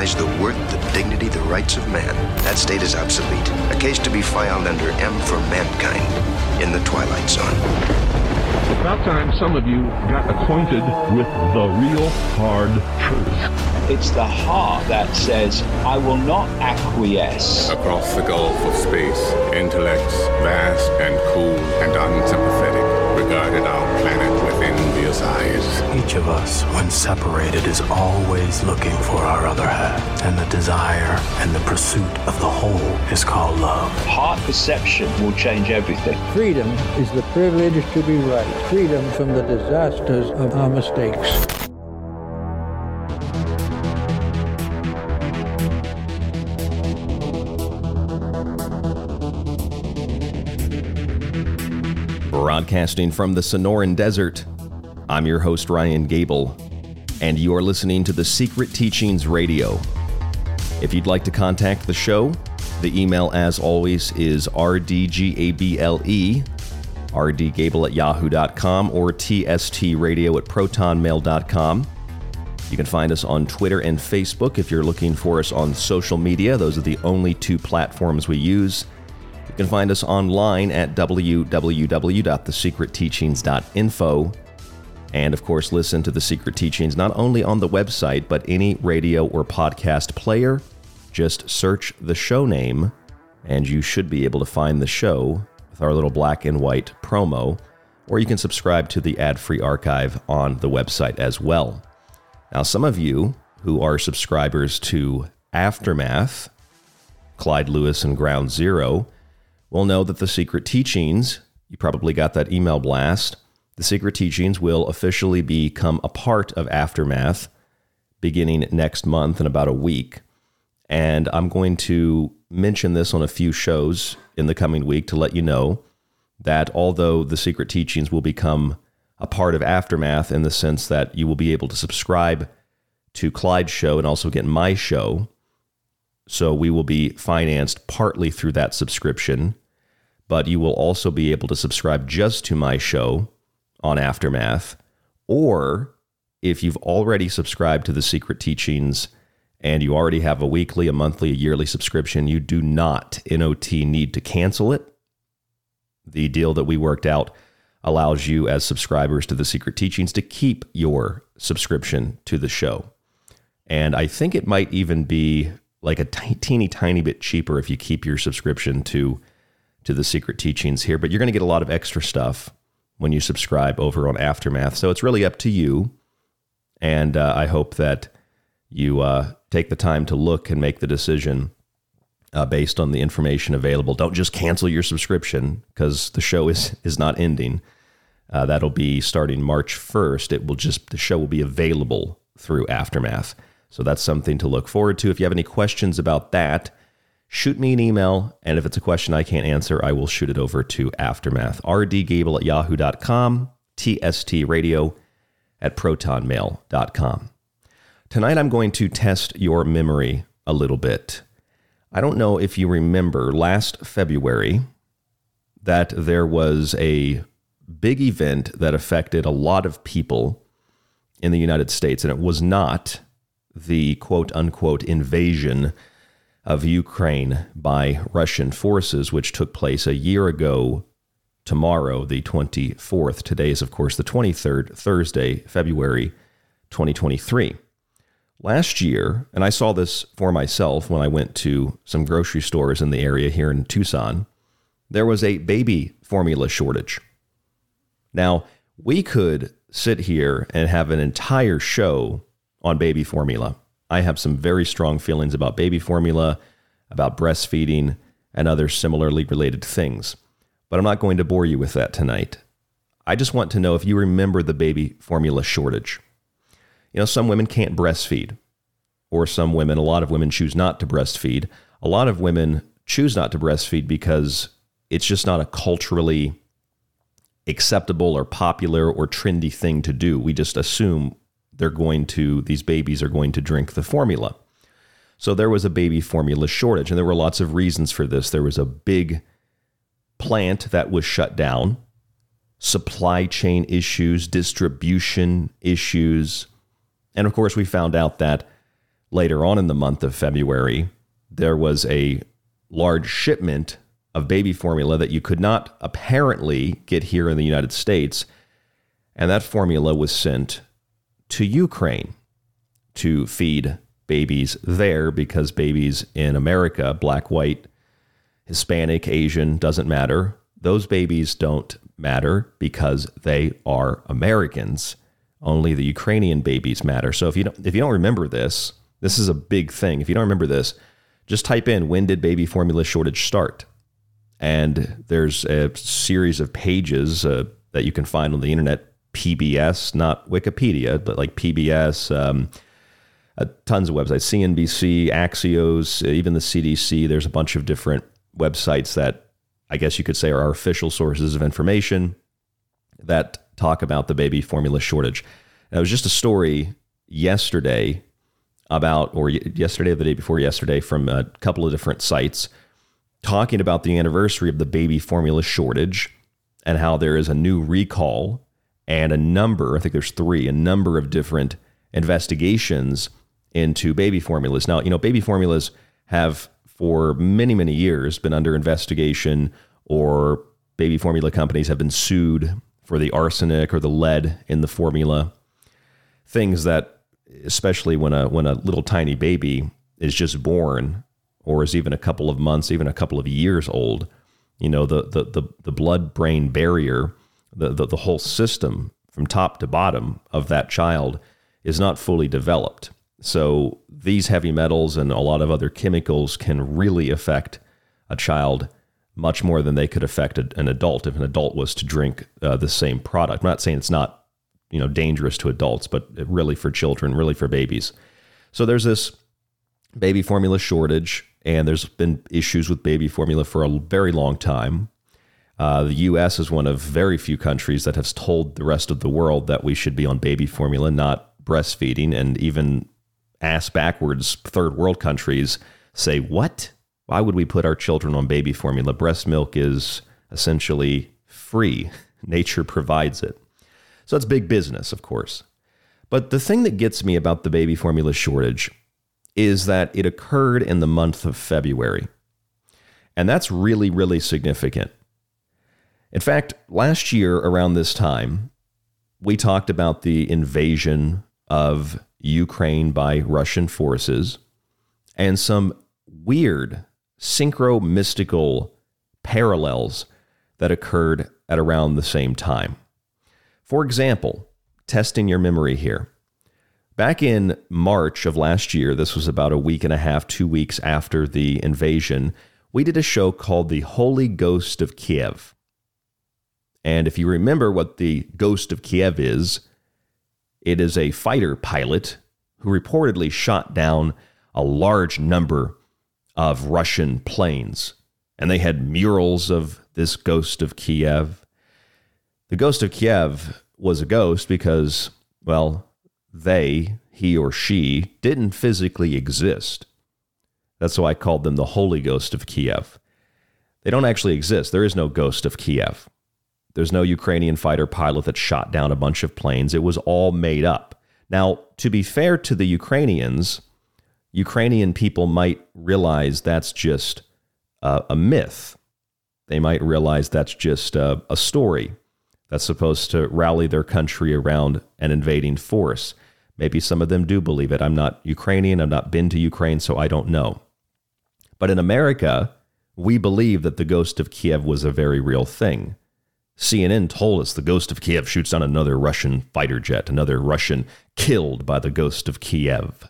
the worth, the dignity, the rights of man, that state is obsolete. A case to be filed under M for Mankind in the Twilight Zone. About time some of you got acquainted with the real hard truth. It's the heart that says, I will not acquiesce. Across the gulf of space, intellects, vast and cool and unsympathetic, regarded our planet with envious eyes. Each of us, when separated, is always looking for our other half. And the desire and the pursuit of the whole is called love. Heart perception will change everything. Freedom is the privilege to be right. Freedom from the disasters of our mistakes. Broadcasting from the Sonoran Desert, I'm your host, Ryan Gable, and you are listening to the Secret Teachings Radio. If you'd like to contact the show, the email, as always, is rdgable, rdgable at yahoo.com, or tstradio at protonmail.com. You can find us on Twitter and Facebook if you're looking for us on social media. Those are the only two platforms we use. You can find us online at www.thesecretteachings.info. And of course, listen to The Secret Teachings not only on the website, but any radio or podcast player. Just search the show name, and you should be able to find the show with our little black and white promo. Or you can subscribe to the ad free archive on the website as well. Now, some of you who are subscribers to Aftermath, Clyde Lewis and Ground Zero will know that the Secret Teachings, you probably got that email blast, the Secret Teachings will officially become a part of Aftermath beginning next month in about a week. And I'm going to mention this on a few shows in the coming week to let you know that although the Secret Teachings will become a part of Aftermath in the sense that you will be able to subscribe to Clyde's show and also get my show. So we will be financed partly through that subscription, but you will also be able to subscribe just to my show on Aftermath. Or if you've already subscribed to the Secret Teachings and you already have a weekly, a monthly, a yearly subscription, you do not, NOT, need to cancel it. The deal that we worked out allows you, as subscribers to the Secret Teachings, to keep your subscription to the show. And I think it might even be like a t- teeny tiny bit cheaper if you keep your subscription to to the Secret Teachings here. But you're going to get a lot of extra stuff when you subscribe over on Aftermath. So it's really up to you. And uh, I hope that you uh, take the time to look and make the decision uh, based on the information available. Don't just cancel your subscription because the show is is not ending. Uh, that'll be starting March 1st. It will just the show will be available through Aftermath. So that's something to look forward to. If you have any questions about that, shoot me an email. And if it's a question I can't answer, I will shoot it over to Aftermath. rdgable at yahoo.com, tstradio at protonmail.com. Tonight I'm going to test your memory a little bit. I don't know if you remember last February that there was a big event that affected a lot of people in the United States, and it was not the quote unquote invasion of Ukraine by Russian forces, which took place a year ago tomorrow, the 24th. Today is, of course, the 23rd, Thursday, February 2023. Last year, and I saw this for myself when I went to some grocery stores in the area here in Tucson, there was a baby formula shortage. Now, we could sit here and have an entire show on baby formula. I have some very strong feelings about baby formula, about breastfeeding, and other similarly related things. But I'm not going to bore you with that tonight. I just want to know if you remember the baby formula shortage. You know, some women can't breastfeed, or some women, a lot of women choose not to breastfeed. A lot of women choose not to breastfeed because it's just not a culturally acceptable or popular or trendy thing to do. We just assume they're going to, these babies are going to drink the formula. So there was a baby formula shortage, and there were lots of reasons for this. There was a big plant that was shut down, supply chain issues, distribution issues, and of course, we found out that later on in the month of February, there was a large shipment of baby formula that you could not apparently get here in the United States. And that formula was sent to Ukraine to feed babies there because babies in America, black, white, Hispanic, Asian, doesn't matter. Those babies don't matter because they are Americans. Only the Ukrainian babies matter. So if you don't, if you don't remember this, this is a big thing. If you don't remember this, just type in when did baby formula shortage start, and there's a series of pages uh, that you can find on the internet. PBS, not Wikipedia, but like PBS. Um, uh, tons of websites, CNBC, Axios, even the CDC. There's a bunch of different websites that I guess you could say are our official sources of information that talk about the baby formula shortage. It was just a story yesterday about, or yesterday or the day before yesterday, from a couple of different sites talking about the anniversary of the baby formula shortage and how there is a new recall and a number, I think there's three, a number of different investigations into baby formulas. Now, you know, baby formulas have for many, many years been under investigation, or baby formula companies have been sued for the arsenic or the lead in the formula. Things that, especially when a when a little tiny baby is just born, or is even a couple of months, even a couple of years old, you know, the the the, the blood brain barrier, the, the the whole system from top to bottom of that child is not fully developed. So these heavy metals and a lot of other chemicals can really affect a child much more than they could affect an adult if an adult was to drink uh, the same product. I'm not saying it's not you know dangerous to adults, but really for children, really for babies. So there's this baby formula shortage, and there's been issues with baby formula for a very long time. Uh, the U.S. is one of very few countries that has told the rest of the world that we should be on baby formula, not breastfeeding, and even ass backwards third world countries say, "What? Why would we put our children on baby formula? Breast milk is essentially free. Nature provides it." So it's big business, of course. But the thing that gets me about the baby formula shortage is that it occurred in the month of February. And that's really, really significant. In fact, last year around this time, we talked about the invasion of Ukraine by Russian forces and some weird synchro mystical parallels that occurred at around the same time. For example, testing your memory here. Back in March of last year, this was about a week and a half, two weeks after the invasion, we did a show called The Holy Ghost of Kiev. And if you remember what the Ghost of Kiev is, it is a fighter pilot who reportedly shot down a large number of Russian planes. And they had murals of this Ghost of Kiev. The ghost of Kiev was a ghost because, well, they, he or she, didn't physically exist. That's why I called them the Holy Ghost of Kiev. They don't actually exist. There is no ghost of Kiev. There's no Ukrainian fighter pilot that shot down a bunch of planes. It was all made up. Now, to be fair to the Ukrainians, Ukrainian people might realize that's just a, a myth. They might realize that's just a story that's supposed to rally their country around an invading force. Maybe some of them do believe it. I'm not Ukrainian. I've not been to Ukraine, so I don't know. But in America, we believe that the ghost of Kiev was a very real thing. CNN told us the ghost of Kiev shoots down another Russian fighter jet, another Russian killed by the ghost of Kiev.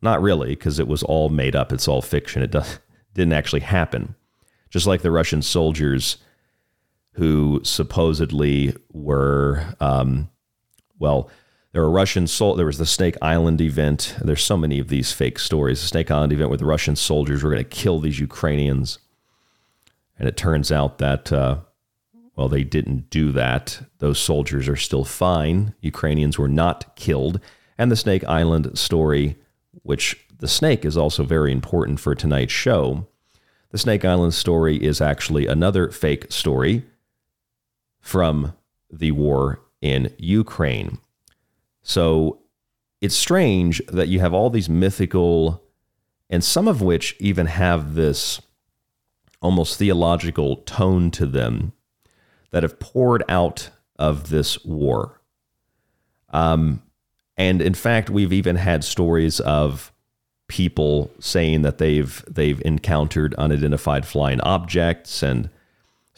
Not really, because it was all made up. It's all fiction. It does, didn't actually happen. Just like the Russian soldiers who supposedly were, um, well, there were Russian sol- There was the Snake Island event. There's so many of these fake stories. The Snake Island event where the Russian soldiers were going to kill these Ukrainians, and it turns out that uh, well, they didn't do that. Those soldiers are still fine. Ukrainians were not killed, and the Snake Island story, which the snake is also very important for tonight's show. The Snake Island story is actually another fake story from the war in Ukraine. So it's strange that you have all these mythical, and some of which even have this almost theological tone to them that have poured out of this war. Um, and in fact, we've even had stories of people saying that they've they've encountered unidentified flying objects and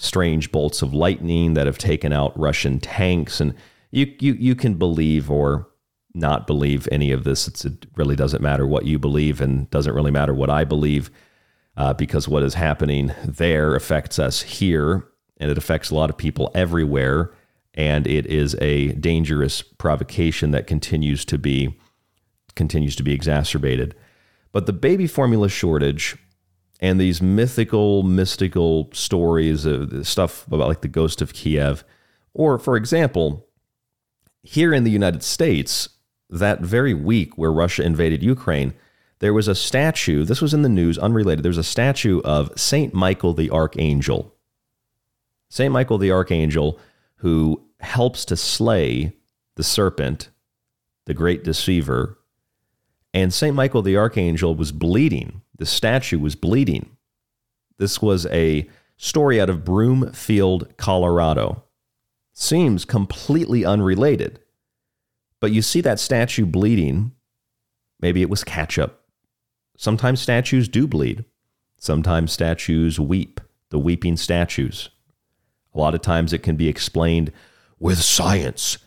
strange bolts of lightning that have taken out Russian tanks. And you, you, you can believe or not believe any of this. It's, it really doesn't matter what you believe and doesn't really matter what I believe uh, because what is happening there affects us here and it affects a lot of people everywhere. And it is a dangerous provocation that continues to be continues to be exacerbated. But the baby formula shortage and these mythical, mystical stories of stuff about like the ghost of Kiev. Or, for example, here in the United States, that very week where Russia invaded Ukraine, there was a statue. This was in the news, unrelated. There was a statue of Saint Michael the Archangel. Saint Michael the Archangel, who helps to slay the serpent, the great deceiver. And Saint Michael the Archangel was bleeding the statue was bleeding. This was a story out of Broomfield, Colorado. Seems completely unrelated. But you see that statue bleeding. Maybe it was ketchup. Sometimes statues do bleed. Sometimes statues weep, the weeping statues. A lot of times it can be explained with science,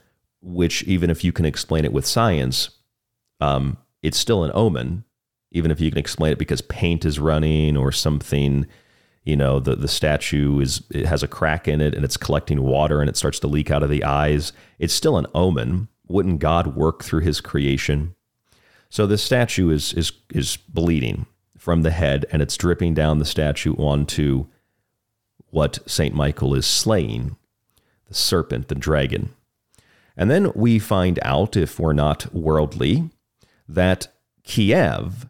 which, even if you can explain it with science, um, it's still an omen, even if you can explain it because paint is running or something. You know, the the statue is it has a crack in it and it's collecting water and it starts to leak out of the eyes. It's still an omen. Wouldn't God work through His creation? So this statue is is is bleeding from the head and it's dripping down the statue onto what Saint Michael is slaying, the serpent, the dragon. And then we find out, if we're not worldly, that Kiev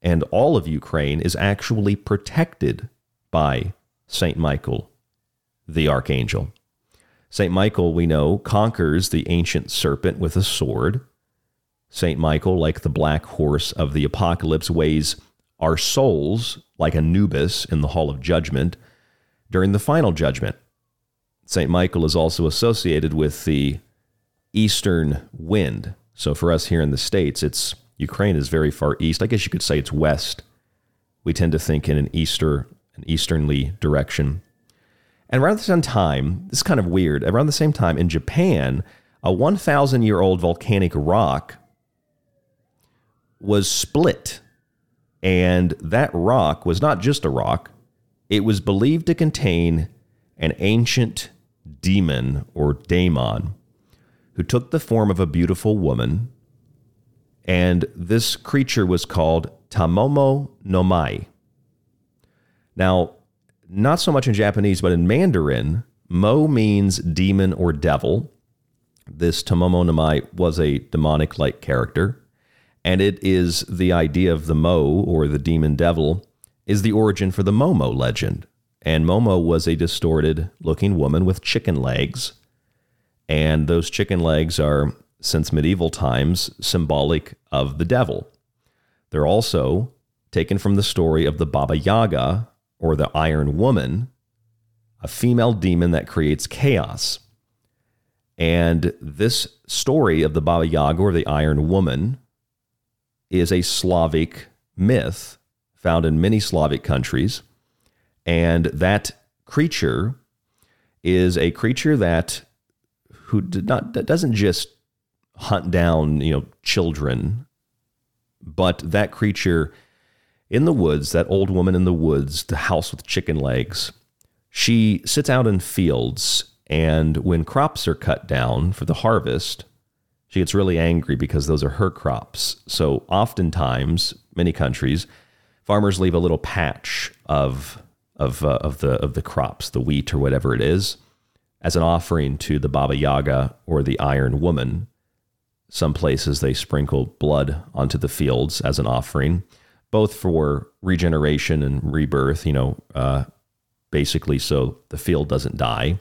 and all of Ukraine is actually protected by St. Michael, the archangel. St. Michael, we know, conquers the ancient serpent with a sword. St. Michael, like the black horse of the apocalypse, weighs our souls like Anubis in the hall of judgment during the final judgment. St. Michael is also associated with the eastern wind. So for us here in the States, it's Ukraine is very far east. I guess you could say it's west. We tend to think in an easter, an easternly direction. And around the same time, this is kind of weird. Around the same time in Japan, a 1,000 year old volcanic rock was split. And that rock was not just a rock, it was believed to contain an ancient demon or daemon who took the form of a beautiful woman. And this creature was called Tamomo no Mai. Now, not so much in Japanese, but in Mandarin, Mo means demon or devil. This Tamomo no Mai was a demonic like character. And it is the idea of the Mo or the demon devil is the origin for the Momo legend. And Momo was a distorted looking woman with chicken legs. And those chicken legs are, since medieval times, symbolic of the devil. They're also taken from the story of the Baba Yaga, or the Iron Woman, a female demon that creates chaos. And this story of the Baba Yaga, or the Iron Woman, is a Slavic myth found in many Slavic countries. And that creature is a creature that who did not that doesn't just hunt down, you know, children, but that creature in the woods, that old woman in the woods, the house with chicken legs, she sits out in fields and when crops are cut down for the harvest, she gets really angry because those are her crops. So oftentimes, many countries, farmers leave a little patch of of uh, of the of the crops, the wheat or whatever it is, as an offering to the Baba Yaga or the Iron Woman. Some places they sprinkle blood onto the fields as an offering, both for regeneration and rebirth. You know, uh, basically so the field doesn't die,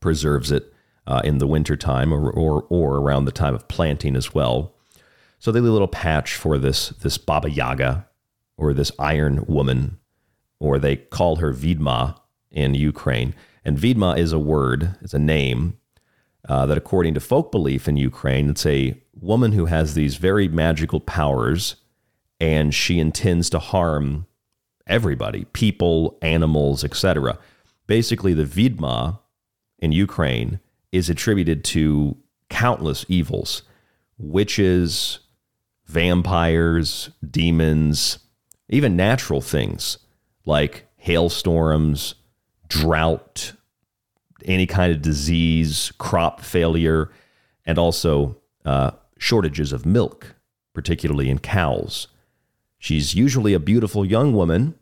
preserves it uh, in the wintertime or, or or around the time of planting as well. So they leave a little patch for this this Baba Yaga or this Iron Woman, or they call her Vidma in Ukraine. And Vidma is a word, it's a name uh, that, according to folk belief in Ukraine, it's a woman who has these very magical powers and she intends to harm everybody people, animals, etc. Basically, the Vidma in Ukraine is attributed to countless evils witches, vampires, demons, even natural things like hailstorms, drought, any kind of disease, crop failure, and also uh, shortages of milk, particularly in cows. She's usually a beautiful young woman,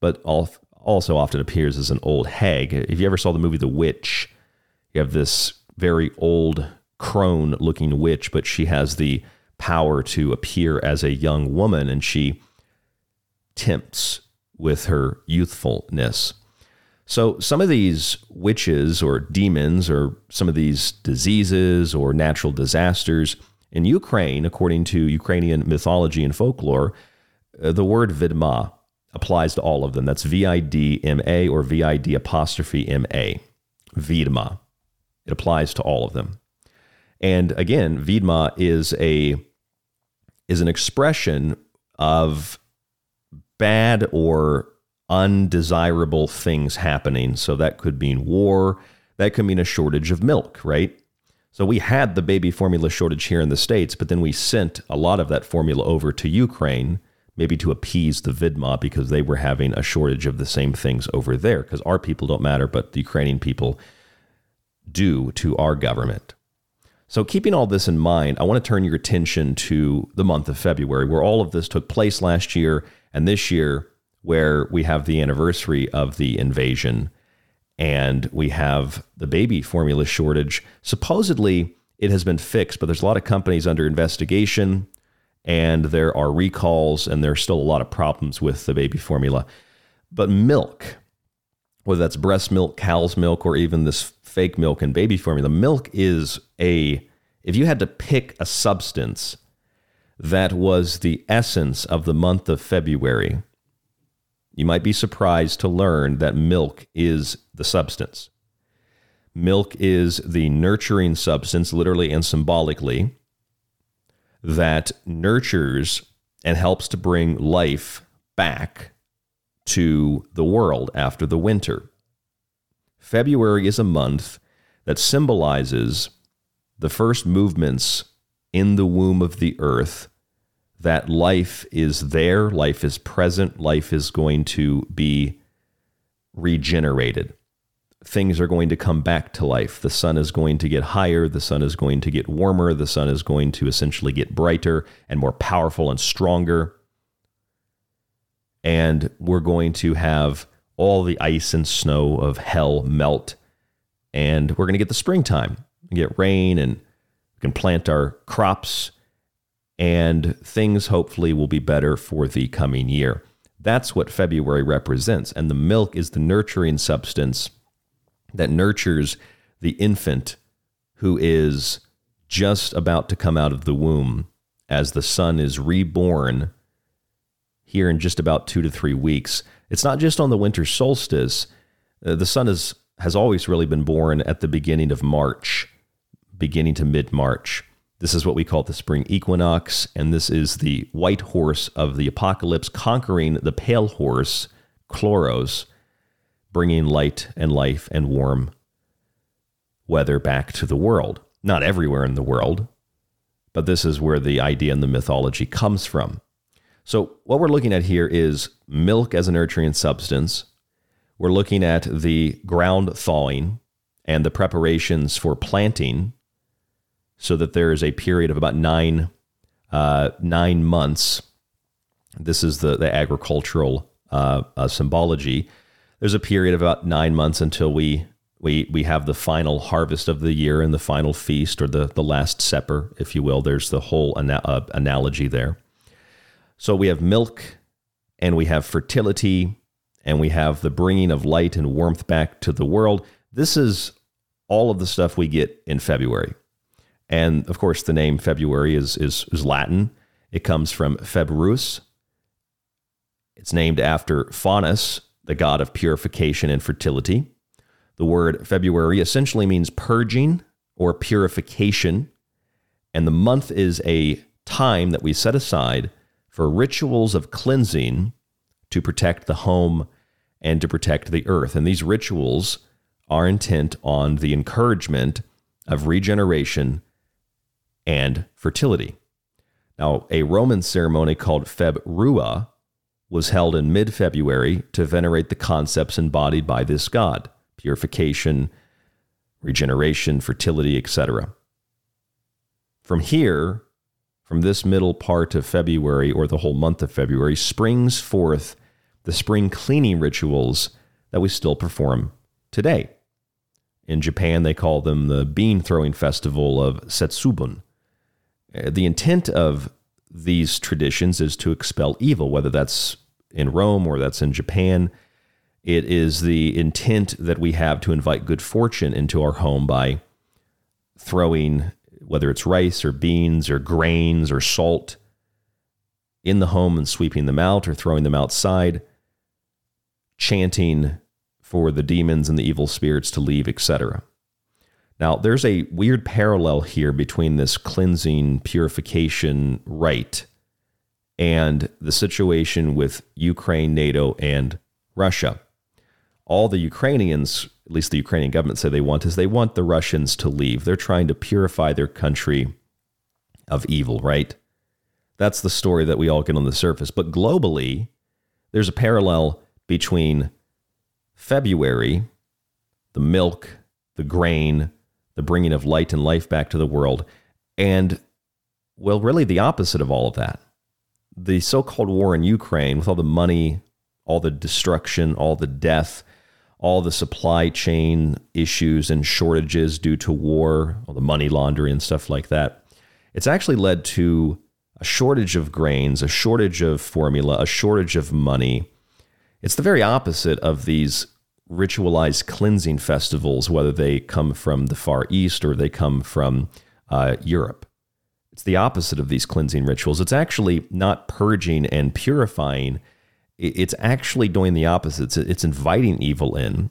but also often appears as an old hag. If you ever saw the movie The Witch, you have this very old crone looking witch, but she has the power to appear as a young woman and she tempts with her youthfulness. So, some of these witches or demons, or some of these diseases or natural disasters in Ukraine, according to Ukrainian mythology and folklore, uh, the word vidma applies to all of them. That's V I D M A or V I D apostrophe M A. Vidma. It applies to all of them. And again, vidma is a is an expression of bad or undesirable things happening. So that could mean war, that could mean a shortage of milk, right? So we had the baby formula shortage here in the States, but then we sent a lot of that formula over to Ukraine, maybe to appease the Vidma because they were having a shortage of the same things over there because our people don't matter, but the Ukrainian people do to our government. So, keeping all this in mind, I want to turn your attention to the month of February, where all of this took place last year, and this year, where we have the anniversary of the invasion and we have the baby formula shortage. Supposedly, it has been fixed, but there's a lot of companies under investigation, and there are recalls, and there's still a lot of problems with the baby formula. But milk, whether that's breast milk, cow's milk, or even this fake milk and baby formula, milk is a, if you had to pick a substance that was the essence of the month of February, you might be surprised to learn that milk is the substance. Milk is the nurturing substance, literally and symbolically, that nurtures and helps to bring life back to the world after the winter. February is a month that symbolizes the first movements in the womb of the earth that life is there, life is present, life is going to be regenerated. Things are going to come back to life. The sun is going to get higher, the sun is going to get warmer, the sun is going to essentially get brighter and more powerful and stronger. And we're going to have all the ice and snow of hell melt. And we're going to get the springtime, get rain, and we can plant our crops and things hopefully will be better for the coming year. That's what February represents. And the milk is the nurturing substance that nurtures the infant who is just about to come out of the womb as the son is reborn here in just about two to three weeks. It's not just on the winter solstice. Uh, the sun is, has always really been born at the beginning of March, beginning to mid March. This is what we call the spring equinox, and this is the white horse of the apocalypse conquering the pale horse, Chloros, bringing light and life and warm weather back to the world. Not everywhere in the world, but this is where the idea and the mythology comes from. So, what we're looking at here is milk as a nutrient substance. We're looking at the ground thawing and the preparations for planting so that there is a period of about nine uh, nine months. This is the the agricultural uh, uh, symbology. There's a period of about nine months until we we we have the final harvest of the year and the final feast or the the last supper, if you will. There's the whole ana- uh, analogy there. So we have milk, and we have fertility, and we have the bringing of light and warmth back to the world. This is all of the stuff we get in February. And of course, the name February is, is, is Latin. It comes from Februus. It's named after Faunus, the god of purification and fertility. The word February essentially means purging or purification. And the month is a time that we set aside for rituals of cleansing to protect the home and to protect the earth. And these rituals are intent on the encouragement of regeneration and fertility. Now, a Roman ceremony called Februa was held in mid February to venerate the concepts embodied by this god purification, regeneration, fertility, etc. From here, from this middle part of February or the whole month of February, springs forth the spring cleaning rituals that we still perform today. In Japan, they call them the bean throwing festival of Setsubun. Uh, the intent of these traditions is to expel evil, whether that's in Rome or that's in Japan. It is the intent that we have to invite good fortune into our home by throwing, whether it's rice or beans or grains or salt, in the home and sweeping them out or throwing them outside, chanting for the demons and the evil spirits to leave, etc. Now, there's a weird parallel here between this cleansing purification rite and the situation with Ukraine, NATO, and Russia. all the Ukrainians, at least the Ukrainian government, say they want is they want the Russians to leave. They're trying to purify their country of evil, right? That's the story that we all get on the surface. But globally, there's a parallel between February, the milk, the grain, the bringing of light and life back to the world, and, well, really the opposite of all of that. The so called war in Ukraine, with all the money, all the destruction, all the death, all the supply chain issues and shortages due to war, all the money laundering and stuff like that, it's actually led to a shortage of grains, a shortage of formula, a shortage of money. It's the very opposite of these ritualized cleansing festivals, whether they come from the Far East or they come from uh, Europe. It's the opposite of these cleansing rituals. It's actually not purging and purifying, it's actually doing the opposite. It's, inviting evil in,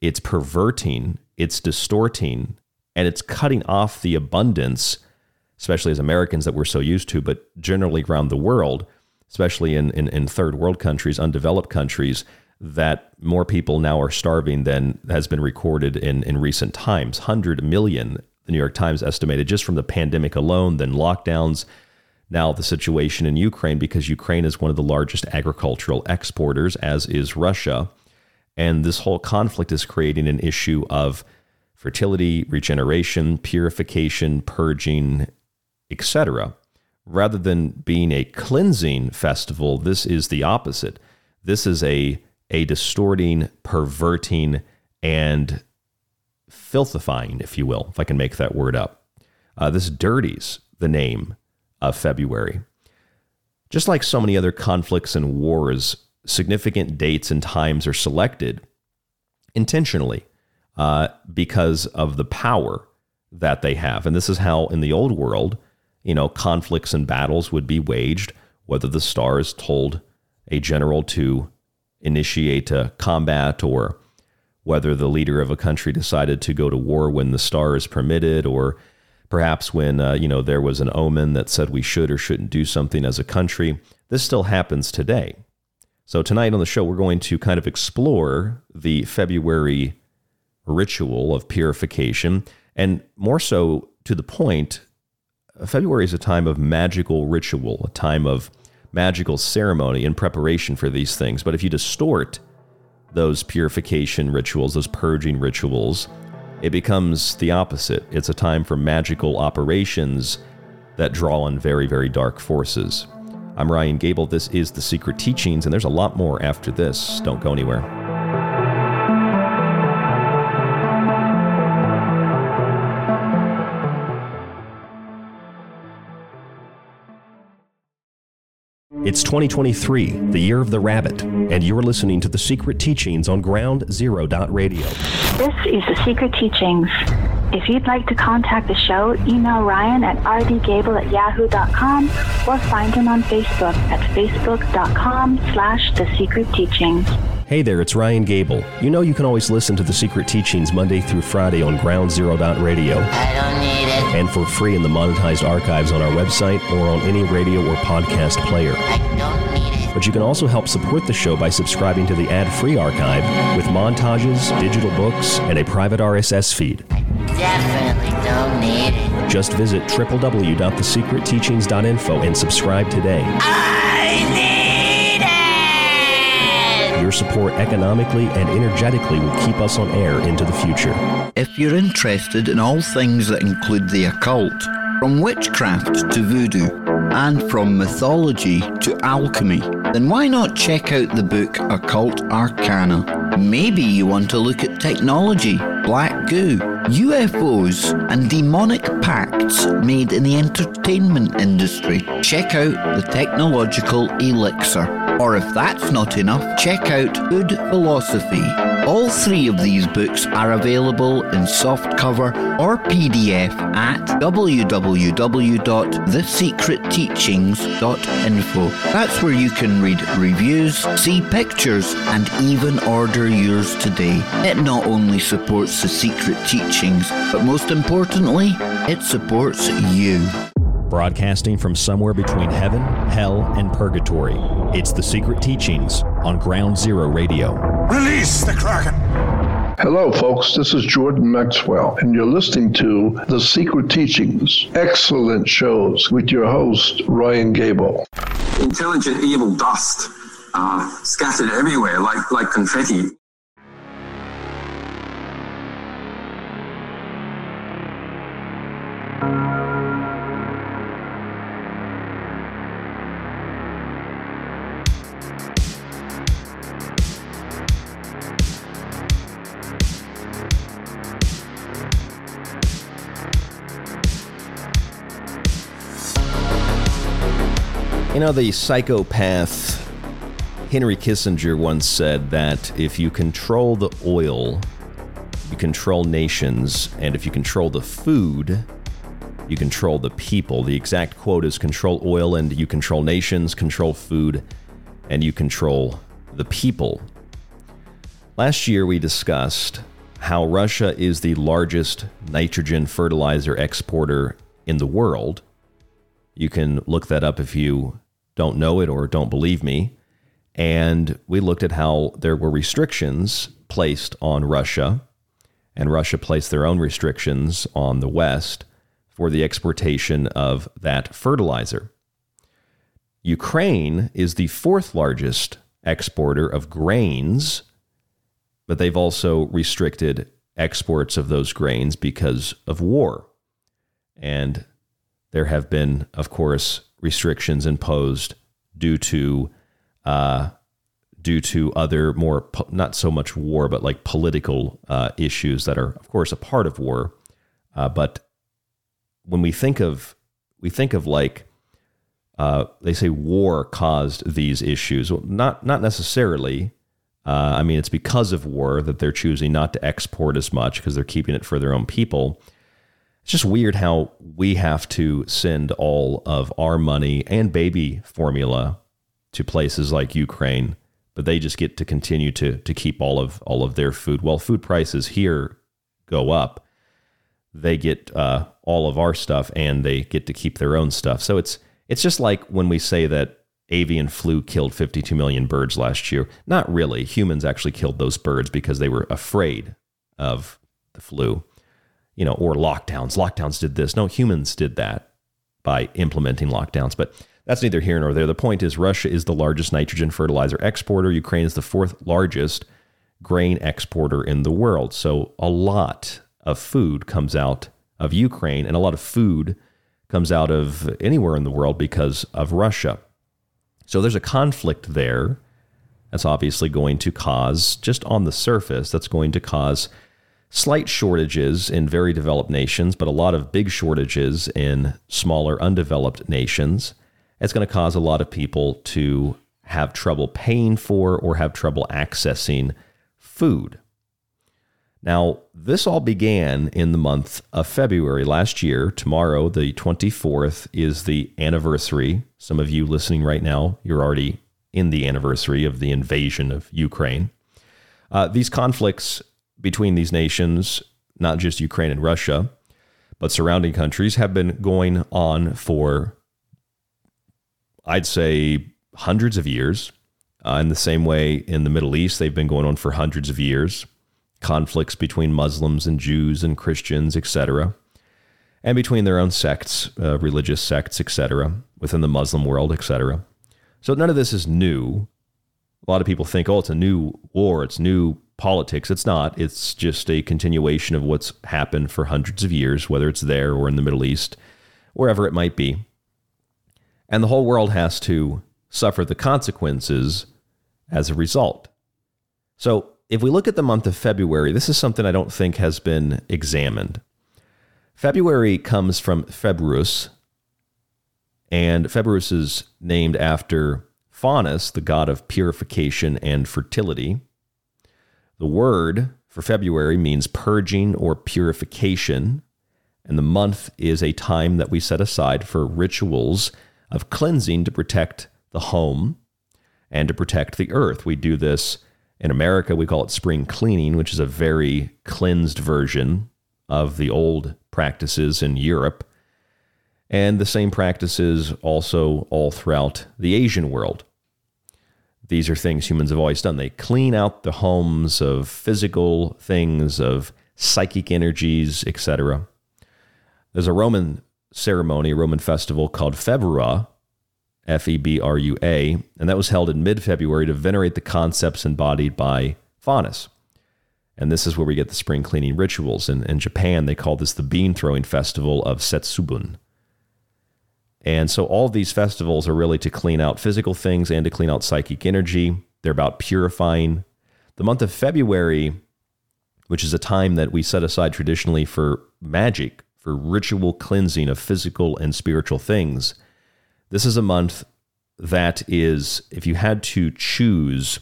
it's perverting, it's distorting, and it's cutting off the abundance especially as Americans that we're so used to, but generally around the world, especially in, in, in third world countries, undeveloped countries, that more people now are starving than has been recorded in, in recent times. 100 million, the New York Times estimated just from the pandemic alone, then lockdowns. Now, the situation in Ukraine, because Ukraine is one of the largest agricultural exporters, as is Russia. And this whole conflict is creating an issue of fertility, regeneration, purification, purging, etc. Rather than being a cleansing festival, this is the opposite. This is a, a distorting, perverting, and filthifying, if you will, if I can make that word up. Uh, this dirties the name of February. Just like so many other conflicts and wars, significant dates and times are selected intentionally uh, because of the power that they have. And this is how, in the old world, you know, conflicts and battles would be waged, whether the stars told a general to initiate a combat or whether the leader of a country decided to go to war when the stars permitted or perhaps when uh, you know there was an omen that said we should or shouldn't do something as a country. This still happens today. So tonight on the show we're going to kind of explore the february ritual of purification and more so to the point February is a time of magical ritual, a time of magical ceremony in preparation for these things. But if you distort those purification rituals, those purging rituals, it becomes the opposite. It's a time for magical operations that draw on very, very dark forces. I'm Ryan Gable. This is The Secret Teachings, and there's a lot more after this. Don't go anywhere. It's 2023, the year of the rabbit, and you're listening to The Secret Teachings on Ground Zero Radio. This is The Secret Teachings. If you'd like to contact the show, email Ryan at rdgable at yahoo.com or find him on Facebook at facebook.com slash The Secret Teachings. Hey there, it's Ryan Gable. You know you can always listen to The Secret Teachings Monday through Friday on Ground Zero Dot Radio. I don't need it. And for free in the monetized archives on our website or on any radio or podcast player. I don't need it. But you can also help support the show by subscribing to the ad-free archive with montages, digital books, and a private RSS feed. I definitely don't need it. Just visit www.thesecretteachings.info and subscribe today. I need it! Your support economically and energetically will keep us on air into the future. If you're interested in all things that include the occult, from witchcraft to voodoo, and from mythology to alchemy, then why not check out the book Occult Arcana? Maybe you want to look at technology, black goo, UFOs, and demonic pacts made in the entertainment industry. Check out the Technological Elixir. Or if that's not enough, check out Food Philosophy. All three of these books are available in softcover or PDF at www.thesecretteachings.info. That's where you can read reviews, see pictures, and even order yours today. It not only supports the secret teachings, but most importantly, it supports you broadcasting from somewhere between heaven, hell, and purgatory. It's the Secret Teachings on Ground Zero Radio. Release the Kraken! Hello, folks. This is Jordan Maxwell, and you're listening to The Secret Teachings. Excellent shows with your host, Ryan Gable. Intelligent evil dust uh, scattered everywhere like, like confetti. You know, the psychopath Henry Kissinger once said that if you control the oil, you control nations, and if you control the food, you control the people. The exact quote is control oil and you control nations, control food, and you control the people. Last year, we discussed how Russia is the largest nitrogen fertilizer exporter in the world. You can look that up if you don't know it or don't believe me. And we looked at how there were restrictions placed on Russia, and Russia placed their own restrictions on the West for the exportation of that fertilizer. Ukraine is the fourth largest exporter of grains, but they've also restricted exports of those grains because of war. And there have been, of course, restrictions imposed due to uh, due to other more po- not so much war, but like political uh, issues that are, of course, a part of war. Uh, but when we think of we think of like uh, they say war caused these issues. Well, not not necessarily. Uh, I mean, it's because of war that they're choosing not to export as much because they're keeping it for their own people. It's just weird how we have to send all of our money and baby formula to places like Ukraine, but they just get to continue to to keep all of all of their food. While food prices here go up, they get uh, all of our stuff and they get to keep their own stuff. So it's it's just like when we say that avian flu killed 52 million birds last year. Not really. Humans actually killed those birds because they were afraid of the flu you know, or lockdowns. Lockdowns did this. No, humans did that by implementing lockdowns. But that's neither here nor there. The point is, Russia is the largest nitrogen fertilizer exporter. Ukraine is the fourth largest grain exporter in the world. So a lot of food comes out of Ukraine, and a lot of food comes out of anywhere in the world because of Russia. So there's a conflict there. That's obviously going to cause, just on the surface, that's going to cause slight shortages in very developed nations, but a lot of big shortages in smaller, undeveloped nations. It's going to cause a lot of people to have trouble paying for or have trouble accessing food. Now, this all began in the month of February last year. Tomorrow, the 24th, is the anniversary. Some of you listening right now, you're already in the anniversary of the invasion of Ukraine. Uh, these conflicts between these nations, not just Ukraine and Russia, but surrounding countries, have been going on for, I'd say, hundreds of years. Uh, in the same way, in the Middle East, they've been going on for hundreds of years. Conflicts between Muslims and Jews and Christians, etc., and between their own sects, uh, religious sects, etc., within the Muslim world, etc. So none of this is new. A lot of people think, oh, it's a new war, it's new politics. It's not. It's just a continuation of what's happened for hundreds of years, whether it's there or in the Middle East, wherever it might be. And the whole world has to suffer the consequences as a result. So, if we look at the month of February, this is something I don't think has been examined. February comes from Februus, and Februus is named after Faunus, the god of purification and fertility. The word for February means purging or purification, and the month is a time that we set aside for rituals of cleansing to protect the home and to protect the earth. We do this in America, we call it spring cleaning, which is a very cleansed version of the old practices in Europe. And the same practices also all throughout the Asian world. These are things humans have always done. They clean out the homes of physical things, of psychic energies, etc. There's a Roman ceremony, a Roman festival called Februa, F E B R U A, and that was held in mid February to venerate the concepts embodied by Faunus. And this is where we get the spring cleaning rituals. In, in Japan, they call this the bean throwing festival of Setsubun. And so all these festivals are really to clean out physical things and to clean out psychic energy. They're about purifying. The month of February, which is a time that we set aside traditionally for magic, for ritual cleansing of physical and spiritual things, this is a month that is, if you had to choose,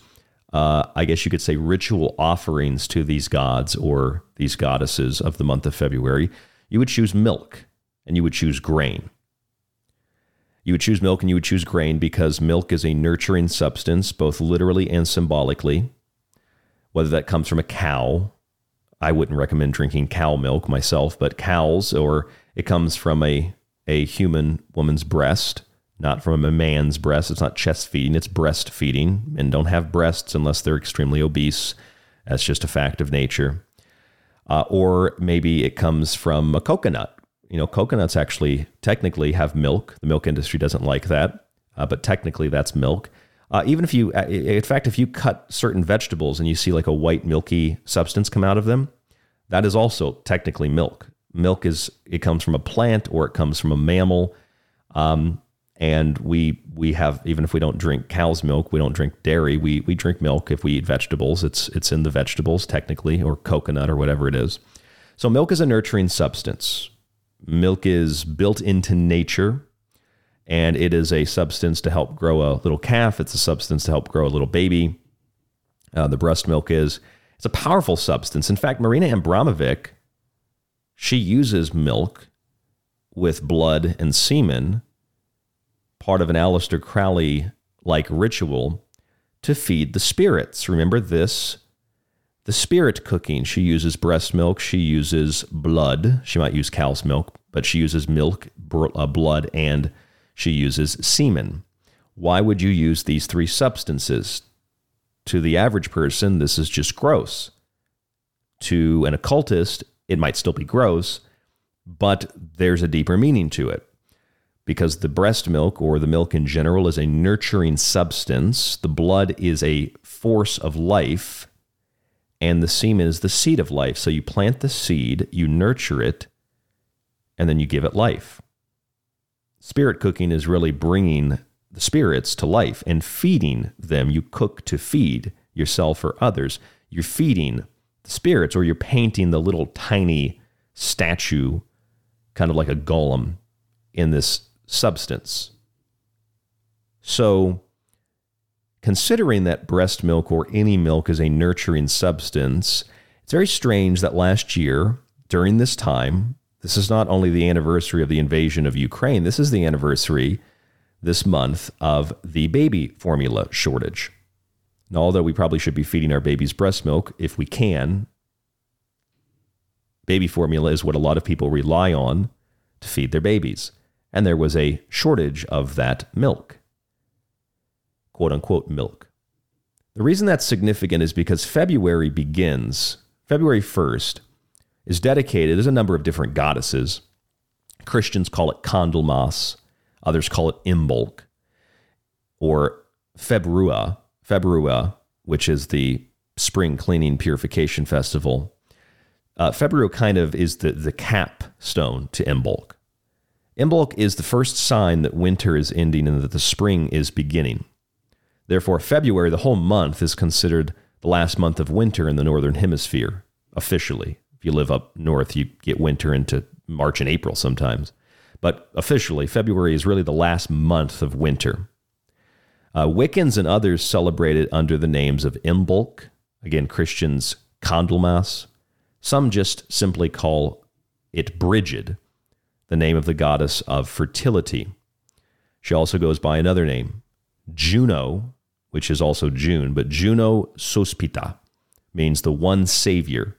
uh, I guess you could say ritual offerings to these gods or these goddesses of the month of February, you would choose milk and you would choose grain. You would choose milk and you would choose grain because milk is a nurturing substance, both literally and symbolically. Whether that comes from a cow, I wouldn't recommend drinking cow milk myself, but cows, or it comes from a, a human woman's breast, not from a man's breast. It's not chest feeding, it's breastfeeding. Men don't have breasts unless they're extremely obese. That's just a fact of nature. Uh, or maybe it comes from a coconut you know, coconuts actually technically have milk. The milk industry doesn't like that, uh, but technically that's milk. Uh, even if you, uh, in fact, if you cut certain vegetables and you see like a white milky substance come out of them, that is also technically milk. Milk is it comes from a plant or it comes from a mammal, um, and we we have even if we don't drink cow's milk, we don't drink dairy. We we drink milk if we eat vegetables. It's it's in the vegetables technically, or coconut or whatever it is. So milk is a nurturing substance. Milk is built into nature and it is a substance to help grow a little calf. It's a substance to help grow a little baby. Uh, the breast milk is. It's a powerful substance. In fact, Marina Abramovic, she uses milk with blood and semen, part of an Aleister Crowley like ritual to feed the spirits. Remember this the spirit cooking, she uses breast milk, she uses blood. She might use cow's milk, but she uses milk, uh, blood, and she uses semen. Why would you use these three substances? To the average person, this is just gross. To an occultist, it might still be gross, but there's a deeper meaning to it. Because the breast milk or the milk in general is a nurturing substance, the blood is a force of life and the semen is the seed of life. So you plant the seed, you nurture it, and then you give it life. Spirit cooking is really bringing the spirits to life and feeding them. You cook to feed yourself or others. You're feeding the spirits, or you're painting the little tiny statue, kind of like a golem, in this substance. So Considering that breast milk or any milk is a nurturing substance, it's very strange that last year, during this time, this is not only the anniversary of the invasion of Ukraine, this is the anniversary this month of the baby formula shortage. Now, although we probably should be feeding our babies breast milk if we can, baby formula is what a lot of people rely on to feed their babies. And there was a shortage of that milk quote unquote milk. The reason that's significant is because February begins, February 1st is dedicated, there's a number of different goddesses. Christians call it Candlemas, others call it Imbolc, or Februa, Februa, which is the spring cleaning purification festival. Uh, Februa kind of is the, the capstone to Imbolc. Imbolc is the first sign that winter is ending and that the spring is beginning. Therefore, February, the whole month, is considered the last month of winter in the Northern Hemisphere, officially. If you live up north, you get winter into March and April sometimes. But officially, February is really the last month of winter. Uh, Wiccans and others celebrate it under the names of Imbolc, again, Christians, Candlemas. Some just simply call it Brigid, the name of the goddess of fertility. She also goes by another name, Juno, which is also June, but Juno Sospita means the one Savior.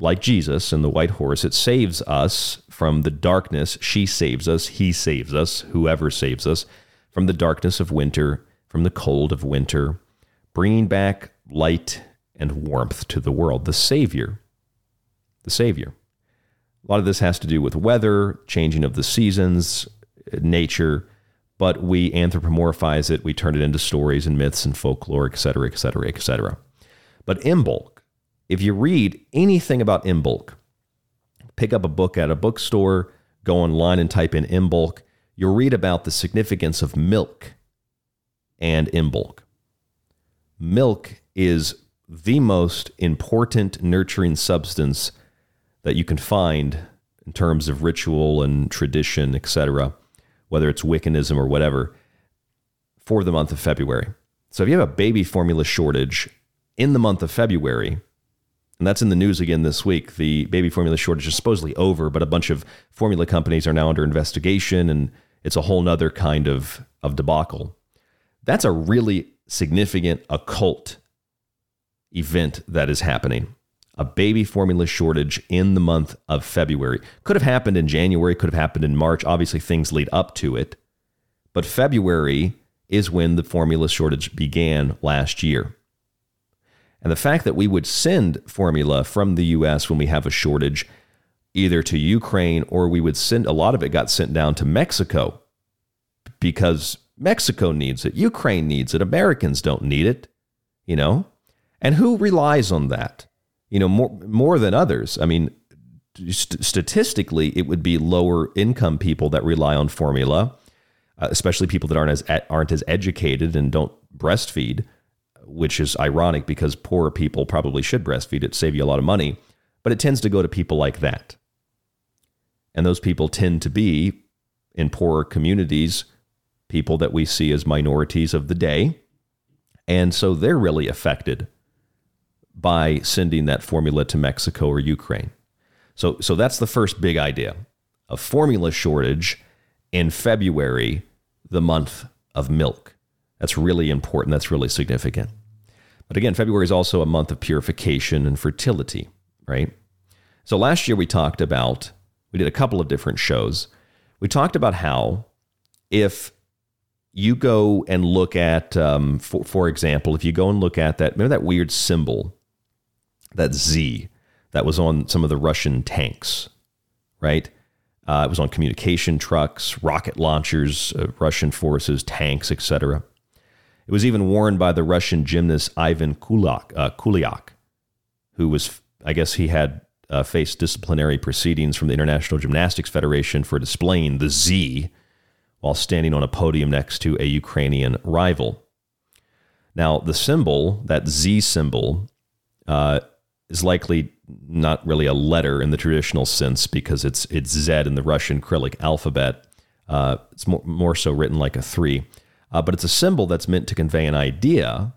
Like Jesus and the white horse, it saves us from the darkness. She saves us. He saves us. Whoever saves us from the darkness of winter from the cold of winter, bringing back light and warmth to the world. The Savior. The Savior. A lot of this has to do with weather, changing of the seasons, nature, but we anthropomorphize it. We turn it into stories and myths and folklore, et cetera, et cetera, et cetera. But Imbolc, if you read anything about Imbolc, pick up a book at a bookstore, go online and type in Imbolc, you'll read about the significance of milk and Imbolc. Milk is the most important nurturing substance that you can find in terms of ritual and tradition, etc., whether it's Wiccanism or whatever, for the month of February. So if you have a baby formula shortage in the month of February, and that's in the news again this week. The baby formula shortage is supposedly over, but a bunch of formula companies are now under investigation, and it's a whole nother kind of, of debacle. That's a really significant occult event that is happening. A baby formula shortage in the month of February. Could have happened in January, could have happened in March. Obviously, things lead up to it. But February is when the formula shortage began last year. And the fact that we would send formula from the US when we have a shortage either to Ukraine or we would send a lot of it got sent down to Mexico because Mexico needs it, Ukraine needs it, Americans don't need it, you know? And who relies on that? You know, more more than others. I mean, st- statistically, it would be lower income people that rely on formula, uh, especially people that aren't as aren't as educated and don't breastfeed which is ironic because poorer people probably should breastfeed it, save you a lot of money, but it tends to go to people like that. And those people tend to be in poorer communities, people that we see as minorities of the day. And so they're really affected by sending that formula to Mexico or Ukraine. So, so that's the first big idea a formula shortage in February, the month of milk. That's really important. That's really significant. But again, February is also a month of purification and fertility, right? So last year we talked about, we did a couple of different shows. We talked about how if you go and look at, um, for, for example, if you go and look at that, remember that weird symbol, that Z that was on some of the Russian tanks, right? Uh, it was on communication trucks, rocket launchers, uh, Russian forces, tanks, etc. It was even worn by the Russian gymnast Ivan Kulak, uh, Kuliak, who was, I guess, he had uh, faced disciplinary proceedings from the International Gymnastics Federation for displaying the Z while standing on a podium next to a Ukrainian rival. Now, the symbol, that Z symbol, uh, is likely not really a letter in the traditional sense because it's it's Z in the Russian Cyrillic alphabet. Uh, it's more, more so written like a three uh, but it's a symbol that's meant to convey an idea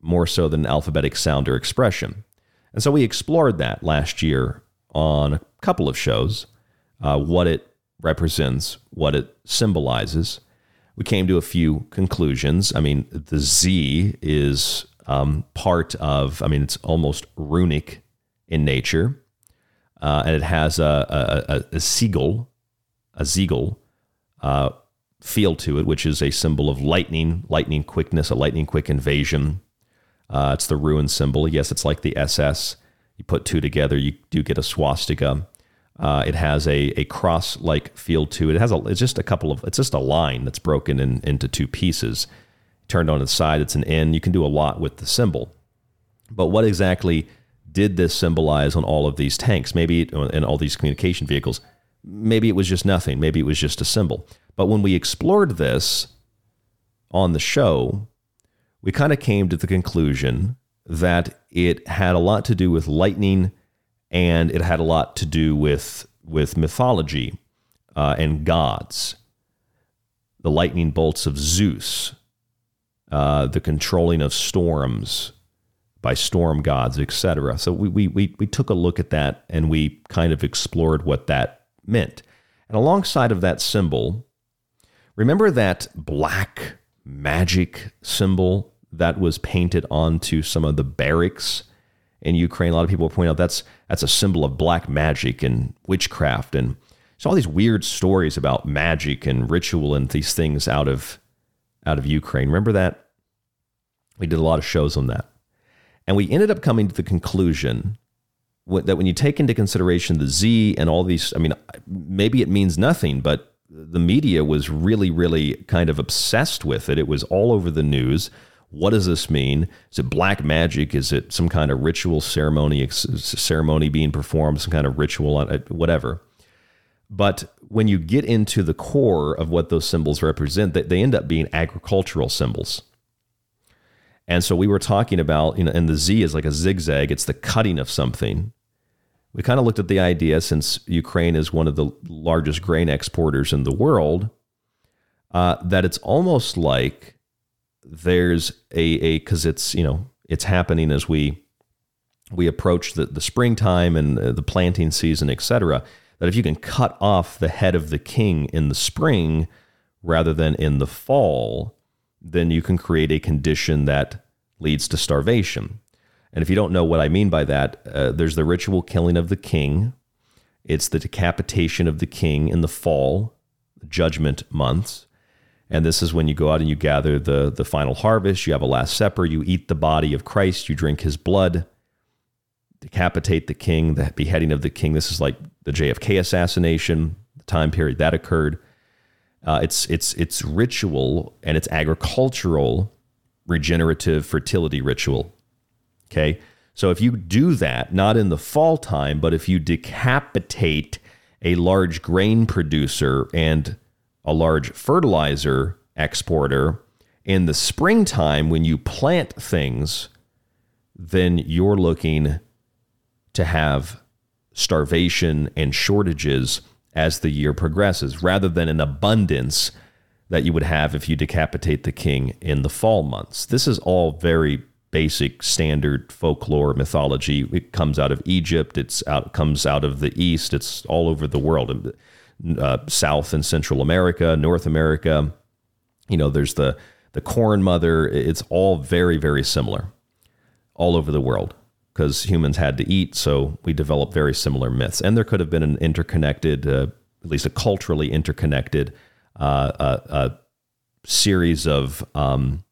more so than an alphabetic sound or expression. And so we explored that last year on a couple of shows, uh, what it represents, what it symbolizes. We came to a few conclusions. I mean, the Z is um, part of, I mean, it's almost runic in nature. Uh, and it has a, a, a, a seagull, a zeagle, uh, feel to it, which is a symbol of lightning, lightning quickness, a lightning quick invasion. Uh, it's the ruin symbol. Yes, it's like the SS. You put two together, you do get a swastika. Uh, it has a, a cross like feel to it. It has a, it's just a couple of, it's just a line that's broken in, into two pieces. Turned on its side, it's an N. You can do a lot with the symbol. But what exactly did this symbolize on all of these tanks? Maybe in all these communication vehicles? Maybe it was just nothing. Maybe it was just a symbol. But when we explored this on the show, we kind of came to the conclusion that it had a lot to do with lightning and it had a lot to do with, with mythology uh, and gods. The lightning bolts of Zeus, uh, the controlling of storms by storm gods, etc. So we, we, we, we took a look at that and we kind of explored what that meant. And alongside of that symbol, Remember that black magic symbol that was painted onto some of the barracks in Ukraine? A lot of people point out that's that's a symbol of black magic and witchcraft and so all these weird stories about magic and ritual and these things out of out of Ukraine. Remember that We did a lot of shows on that. And we ended up coming to the conclusion that when you take into consideration the Z and all these, I mean, maybe it means nothing, but the media was really, really kind of obsessed with it. It was all over the news. What does this mean? Is it black magic? Is it some kind of ritual ceremony, ceremony being performed, some kind of ritual, uh, whatever? But when you get into the core of what those symbols represent, that they end up being agricultural symbols. And so we were talking about, you know, and the Z is like a zigzag, it's the cutting of something. We kind of looked at the idea since Ukraine is one of the largest grain exporters in the world, uh, that it's almost like there's a a because it's you know it's happening as we we approach the, the springtime and the planting season, etc. That if you can cut off the head of the king in the spring rather than in the fall, then you can create a condition that leads to starvation. And if you don't know what I mean by that, uh, there's the ritual killing of the king. It's the decapitation of the king in the fall, judgment months. And this is when you go out and you gather the, the final harvest. You have a Last Supper. You eat the body of Christ. You drink his blood. Decapitate the king, the beheading of the king. This is like the JFK assassination, the time period that occurred. Uh, it's it's it's ritual and it's agricultural, regenerative fertility ritual. Okay, so if you do that, not in the fall time, but if you decapitate a large grain producer and a large fertilizer exporter in the springtime when you plant things, then you're looking to have starvation and shortages as the year progresses, rather than an abundance that you would have if you decapitate the king in the fall months. This is all very basic standard folklore mythology. It comes out of Egypt. It's out comes out of the East. It's all over the world, uh, South and Central America, North America. You know, there's the the corn mother. It's all very very similar, all over the world because humans had to eat. So we developed very similar myths. And there could have been an interconnected, uh, at least a culturally interconnected uh, uh, uh series of, um,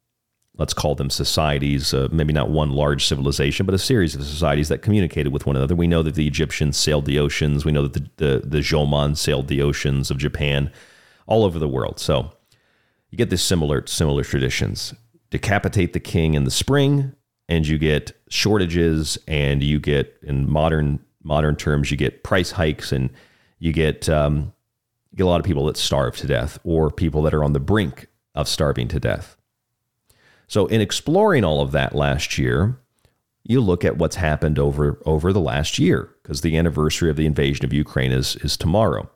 let's call them societies, uh, maybe not one large civilization, but a series of societies that communicated with one another. We know that the Egyptians sailed the oceans. We know that the, the, the Jomon sailed the oceans of Japan all over the world. So you get this similar, similar traditions. Decapitate the king in the spring, and you get shortages and you get in modern modern terms you get price hikes and you get um, you get a lot of people that starve to death or people that are on the brink of starving to death. So in exploring all of that last year, you look at what's happened over over the last year because the anniversary of the invasion of Ukraine is is tomorrow.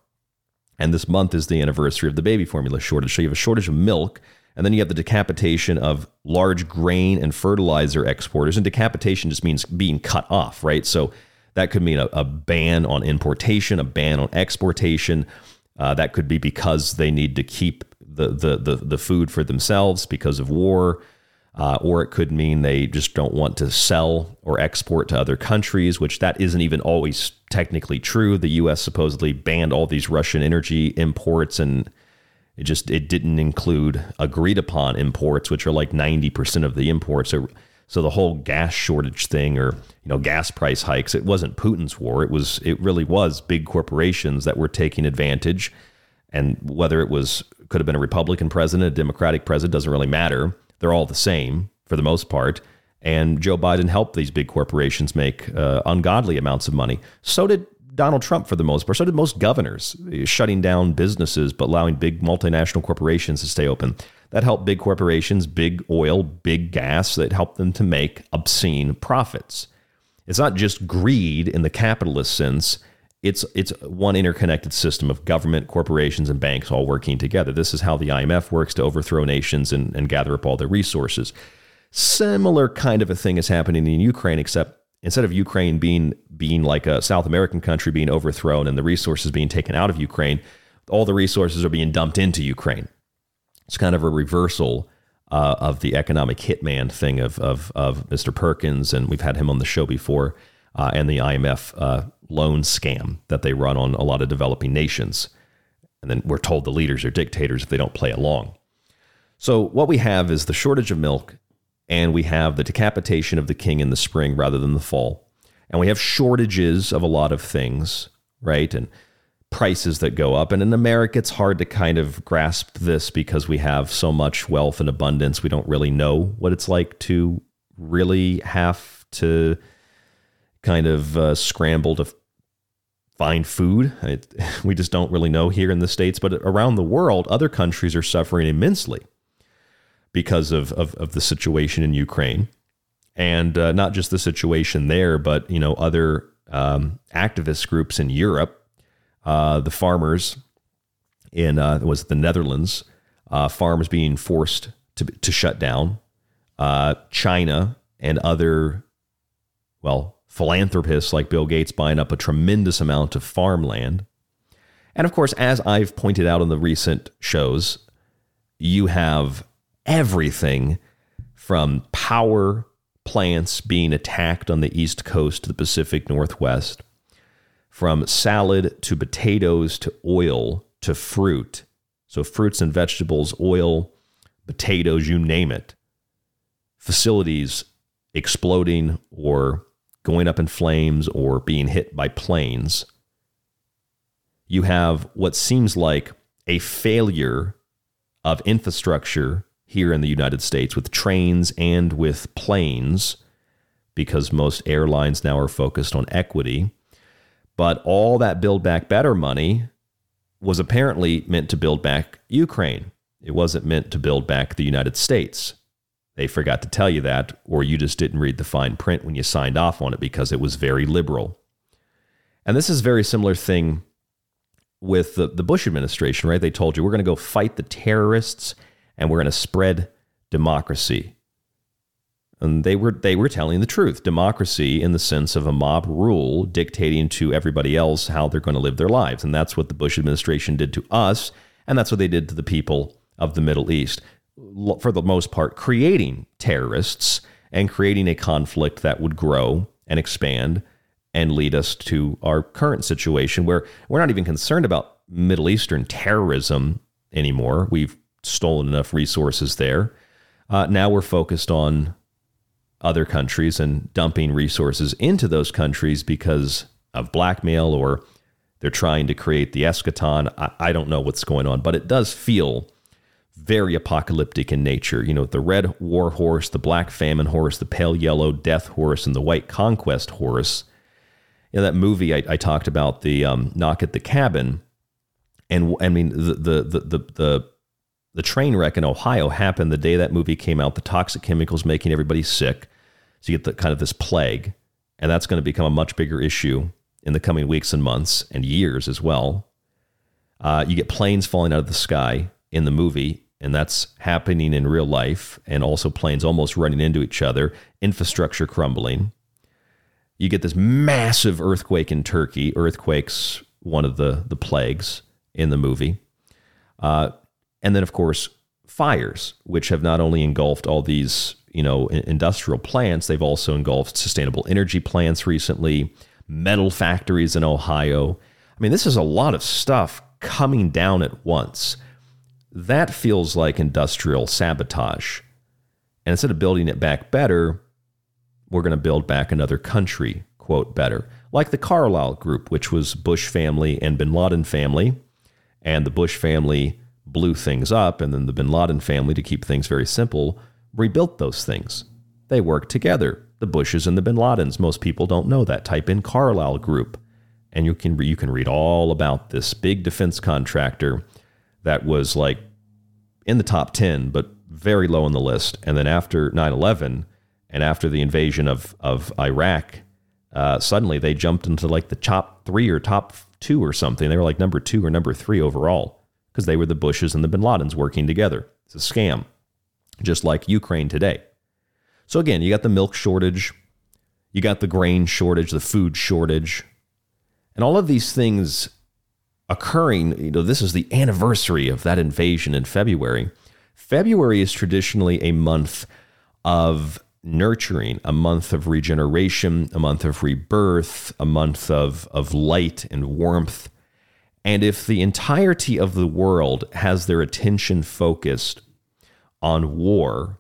And this month is the anniversary of the baby formula shortage. So you have a shortage of milk and then you have the decapitation of large grain and fertilizer exporters. And decapitation just means being cut off, right? So that could mean a, a ban on importation, a ban on exportation. Uh, that could be because they need to keep the, the, the, the food for themselves because of war. Uh, or it could mean they just don't want to sell or export to other countries, which that isn't even always technically true. The U.S. supposedly banned all these Russian energy imports and it just it didn't include agreed upon imports, which are like 90% of the imports. So, so the whole gas shortage thing or you know gas price hikes, it wasn't Putin's war. It was it really was big corporations that were taking advantage. And whether it was could have been a Republican president, a Democratic president, doesn't really matter. They're all the same for the most part. And Joe Biden helped these big corporations make uh, ungodly amounts of money. So did Donald Trump for the most part. So did most governors, eh, shutting down businesses but allowing big multinational corporations to stay open. That helped big corporations, big oil, big gas, that helped them to make obscene profits. It's not just greed in the capitalist sense. It's it's one interconnected system of government, corporations, and banks all working together. This is how the IMF works to overthrow nations and, and gather up all their resources. Similar kind of a thing is happening in Ukraine, except instead of Ukraine being being like a South American country being overthrown and the resources being taken out of Ukraine, all the resources are being dumped into Ukraine. It's kind of a reversal uh, of the economic hitman thing of, of, of Mr. Perkins, and we've had him on the show before, uh, and the IMF uh, loan scam that they run on a lot of developing nations. And then we're told the leaders are dictators if they don't play along. So what we have is the shortage of milk and we have the decapitation of the king in the spring rather than the fall. And we have shortages of a lot of things, right? And prices that go up. And in America, it's hard to kind of grasp this because we have so much wealth and abundance. We don't really know what it's like to really have to kind of uh, scramble to find food. We just don't really know here in the States, but around the world, other countries are suffering immensely because of, of, of the situation in Ukraine. And uh, not just the situation there, but you know other um, activist groups in Europe, uh, the farmers in uh, was the Netherlands, uh, farms being forced to to shut down, uh, China and other, well, philanthropists like Bill Gates buying up a tremendous amount of farmland. And of course, as I've pointed out in the recent shows, you have everything from power plants being attacked on the East Coast to the Pacific Northwest, from salad to potatoes to oil to fruit. So, fruits and vegetables, oil, potatoes, you name it. Facilities exploding or going up in flames or being hit by planes. You have what seems like a failure of infrastructure here in the United States with trains and with planes because most airlines now are focused on equity. But all that Build Back Better money was apparently meant to build back Ukraine. It wasn't meant to build back the United States. They forgot to tell you that, or you just didn't read the fine print when you signed off on it because it was very liberal. And this is a very similar thing with the, the Bush administration, right? They told you we're going to go fight the terrorists and we're going to spread democracy. And they were they were telling the truth. Democracy in the sense of a mob rule dictating to everybody else how they're going to live their lives. And that's what the Bush administration did to us, and that's what they did to the people of the Middle East. For the most part, creating terrorists and creating a conflict that would grow and expand and lead us to our current situation where we're not even concerned about Middle Eastern terrorism anymore. We've stolen enough resources there. Uh, now we're focused on other countries and dumping resources into those countries because of blackmail or they're trying to create the eschaton. I, I don't know what's going on, but it does feel very apocalyptic in nature. You know, the red war horse, the black famine horse, the pale yellow death horse, and the white conquest horse. In that movie, I, I talked about the um, knock at the cabin, and I mean the the the the, the the train wreck in Ohio happened the day that movie came out. The toxic chemicals making everybody sick. So you get the kind of this plague, and that's going to become a much bigger issue in the coming weeks and months and years as well. Uh, you get planes falling out of the sky in the movie, and that's happening in real life, and also planes almost running into each other, infrastructure crumbling. You get this massive earthquake in Turkey. Earthquakes, one of the the plagues in the movie. Uh, and then, of course, fires, which have not only engulfed all these you know industrial plants, they've also engulfed sustainable energy plants recently, metal factories in Ohio. I mean, this is a lot of stuff coming down at once. That feels like industrial sabotage. And instead of building it back better, we're going to build back another country, quote, better. Like the Carlyle Group, which was Bush family and bin Laden family. And the Bush family blew things up, and then the bin Laden family, to keep things very simple, rebuilt those things. They worked together, the Bushes and the bin Ladens. Most people don't know that. Type in Carlyle Group, and you can, you can read all about this big defense contractor that was like in the top 10, but very low on the list. And then after 9 11 and after the invasion of, of Iraq, uh, suddenly they jumped into like the top three or top two or something. They were like number two or number three overall because they were the Bushes and the bin Ladens working together. It's a scam, just like Ukraine today. So again, you got the milk shortage, you got the grain shortage, the food shortage, and all of these things occurring. You know, this is the anniversary of that invasion in February. February is traditionally a month of nurturing, a month of regeneration, a month of rebirth, a month of, of light and warmth and if the entirety of the world has their attention focused on war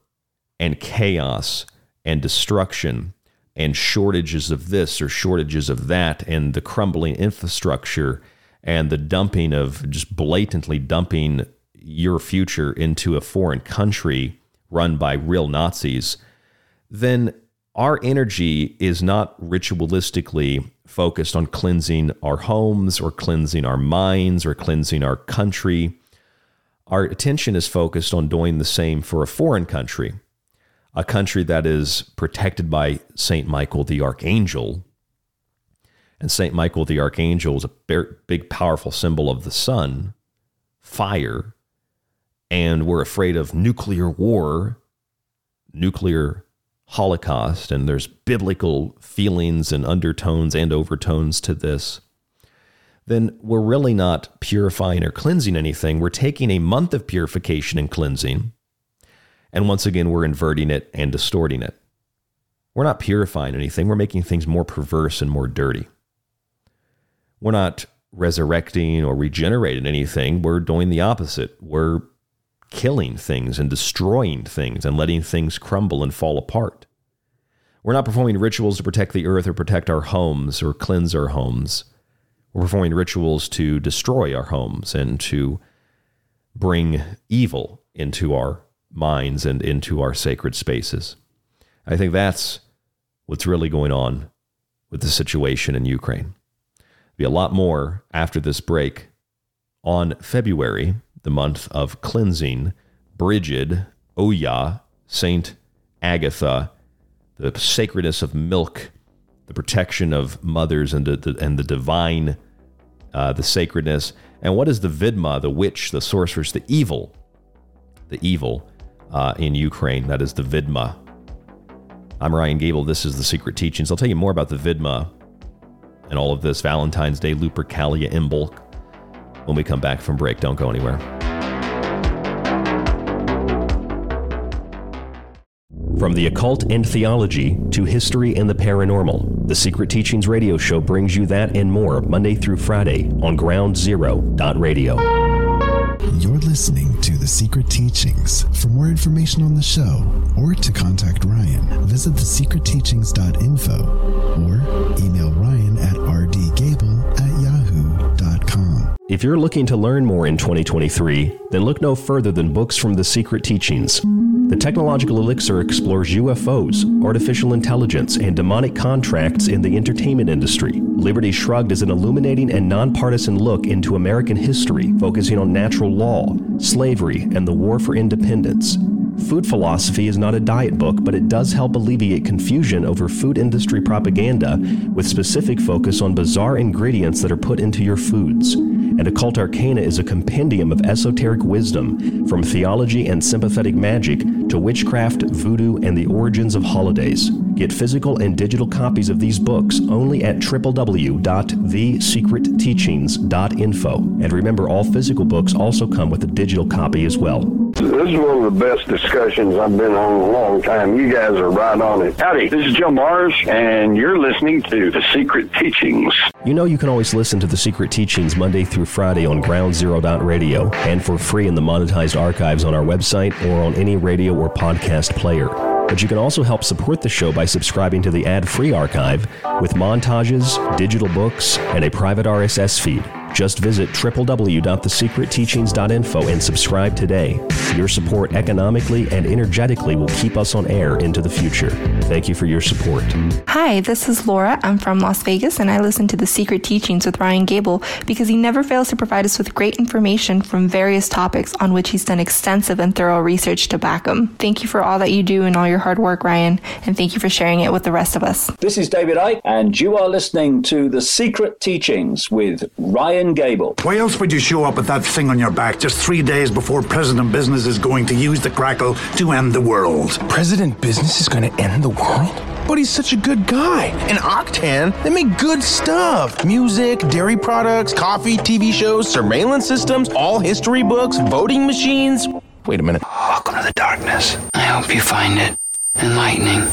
and chaos and destruction and shortages of this or shortages of that and the crumbling infrastructure and the dumping of just blatantly dumping your future into a foreign country run by real Nazis, then our energy is not ritualistically focused on cleansing our homes or cleansing our minds or cleansing our country. Our attention is focused on doing the same for a foreign country, a country that is protected by St. Michael the Archangel. And St. Michael the Archangel is a big, powerful symbol of the sun, fire, and we're afraid of nuclear war, nuclear holocaust, and there's biblical feelings and undertones and overtones to this, then we're really not purifying or cleansing anything. We're taking a month of purification and cleansing, and once again, we're inverting it and distorting it. We're not purifying anything, we're making things more perverse and more dirty. We're not resurrecting or regenerating anything, we're doing the opposite. We're killing things and destroying things and letting things crumble and fall apart. We're not performing rituals to protect the earth or protect our homes or cleanse our homes. We're performing rituals to destroy our homes and to bring evil into our minds and into our sacred spaces. I think that's what's really going on with the situation in Ukraine. Be a lot more after this break on February the month of cleansing, Brigid, Oya, Saint Agatha, the sacredness of milk, the protection of mothers and the, and the divine, uh, the sacredness. And what is the Vidma, the witch, the sorceress, the evil, the evil uh, in Ukraine? That is the Vidma. I'm Ryan Gable. This is The Secret Teachings. I'll tell you more about the Vidma and all of this Valentine's Day Lupercalia Imbolc when we come back from break. Don't go anywhere. From the occult and theology to history and the paranormal, the Secret Teachings radio show brings you that and more Monday through Friday on Ground Zero Radio. You're listening to The Secret Teachings. For more information on the show or to contact Ryan, visit thesecretteachings.info or email Ryan at rdgable. If you're looking to learn more in 2023, then look no further than books from The Secret Teachings. The Technological Elixir explores UFOs, artificial intelligence, and demonic contracts in the entertainment industry. Liberty Shrugged is an illuminating and nonpartisan look into American history, focusing on natural law, slavery, and the war for independence. Food Philosophy is not a diet book, but it does help alleviate confusion over food industry propaganda with specific focus on bizarre ingredients that are put into your foods and Occult Arcana is a compendium of esoteric wisdom, from theology and sympathetic magic to witchcraft, voodoo, and the origins of holidays. Get physical and digital copies of these books only at www.thesecretteachings.info. And remember, all physical books also come with a digital copy as well. This is one of the best discussions I've been on in a long time. You guys are right on it. Howdy, this is Joe Mars, and you're listening to The Secret Teachings. You know you can always listen to The Secret Teachings Monday through Friday on Ground Zero. dot radio, and for free in the monetized archives on our website or on any radio or podcast player. But you can also help support the show by subscribing to the ad free archive with montages, digital books, and a private RSS feed. Just visit www.thesecretteachings.info and subscribe today. Your support economically and energetically will keep us on air into the future. Thank you for your support. Hi, this is Laura. I'm from Las Vegas and I listen to The Secret Teachings with Ryan Gable because he never fails to provide us with great information from various topics on which he's done extensive and thorough research to back them. Thank you for all that you do and all your hard work, Ryan, and thank you for sharing it with the rest of us. This is David Icke, and you are listening to The Secret Teachings with Ryan Gable. Why else would you show up with that thing on your back just three days before President Business is going to use the Kragle to end the world? President Business is going to end the world? But he's such a good guy. In Octan, they make good stuff music, dairy products, coffee, TV shows, surveillance systems, all history books, voting machines. Wait a minute. Welcome to the darkness. I hope you find it enlightening.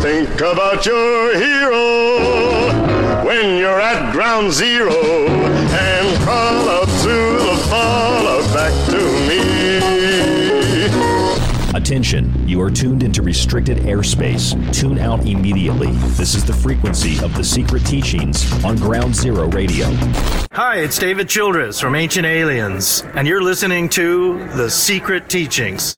Think about your hero when you're at ground zero and crawl up to the fall back to me. Attention, you are tuned into restricted airspace. Tune out immediately. This is the frequency of the secret teachings on Ground Zero Radio. Hi, it's David Childress from Ancient Aliens, and you're listening to The Secret Teachings.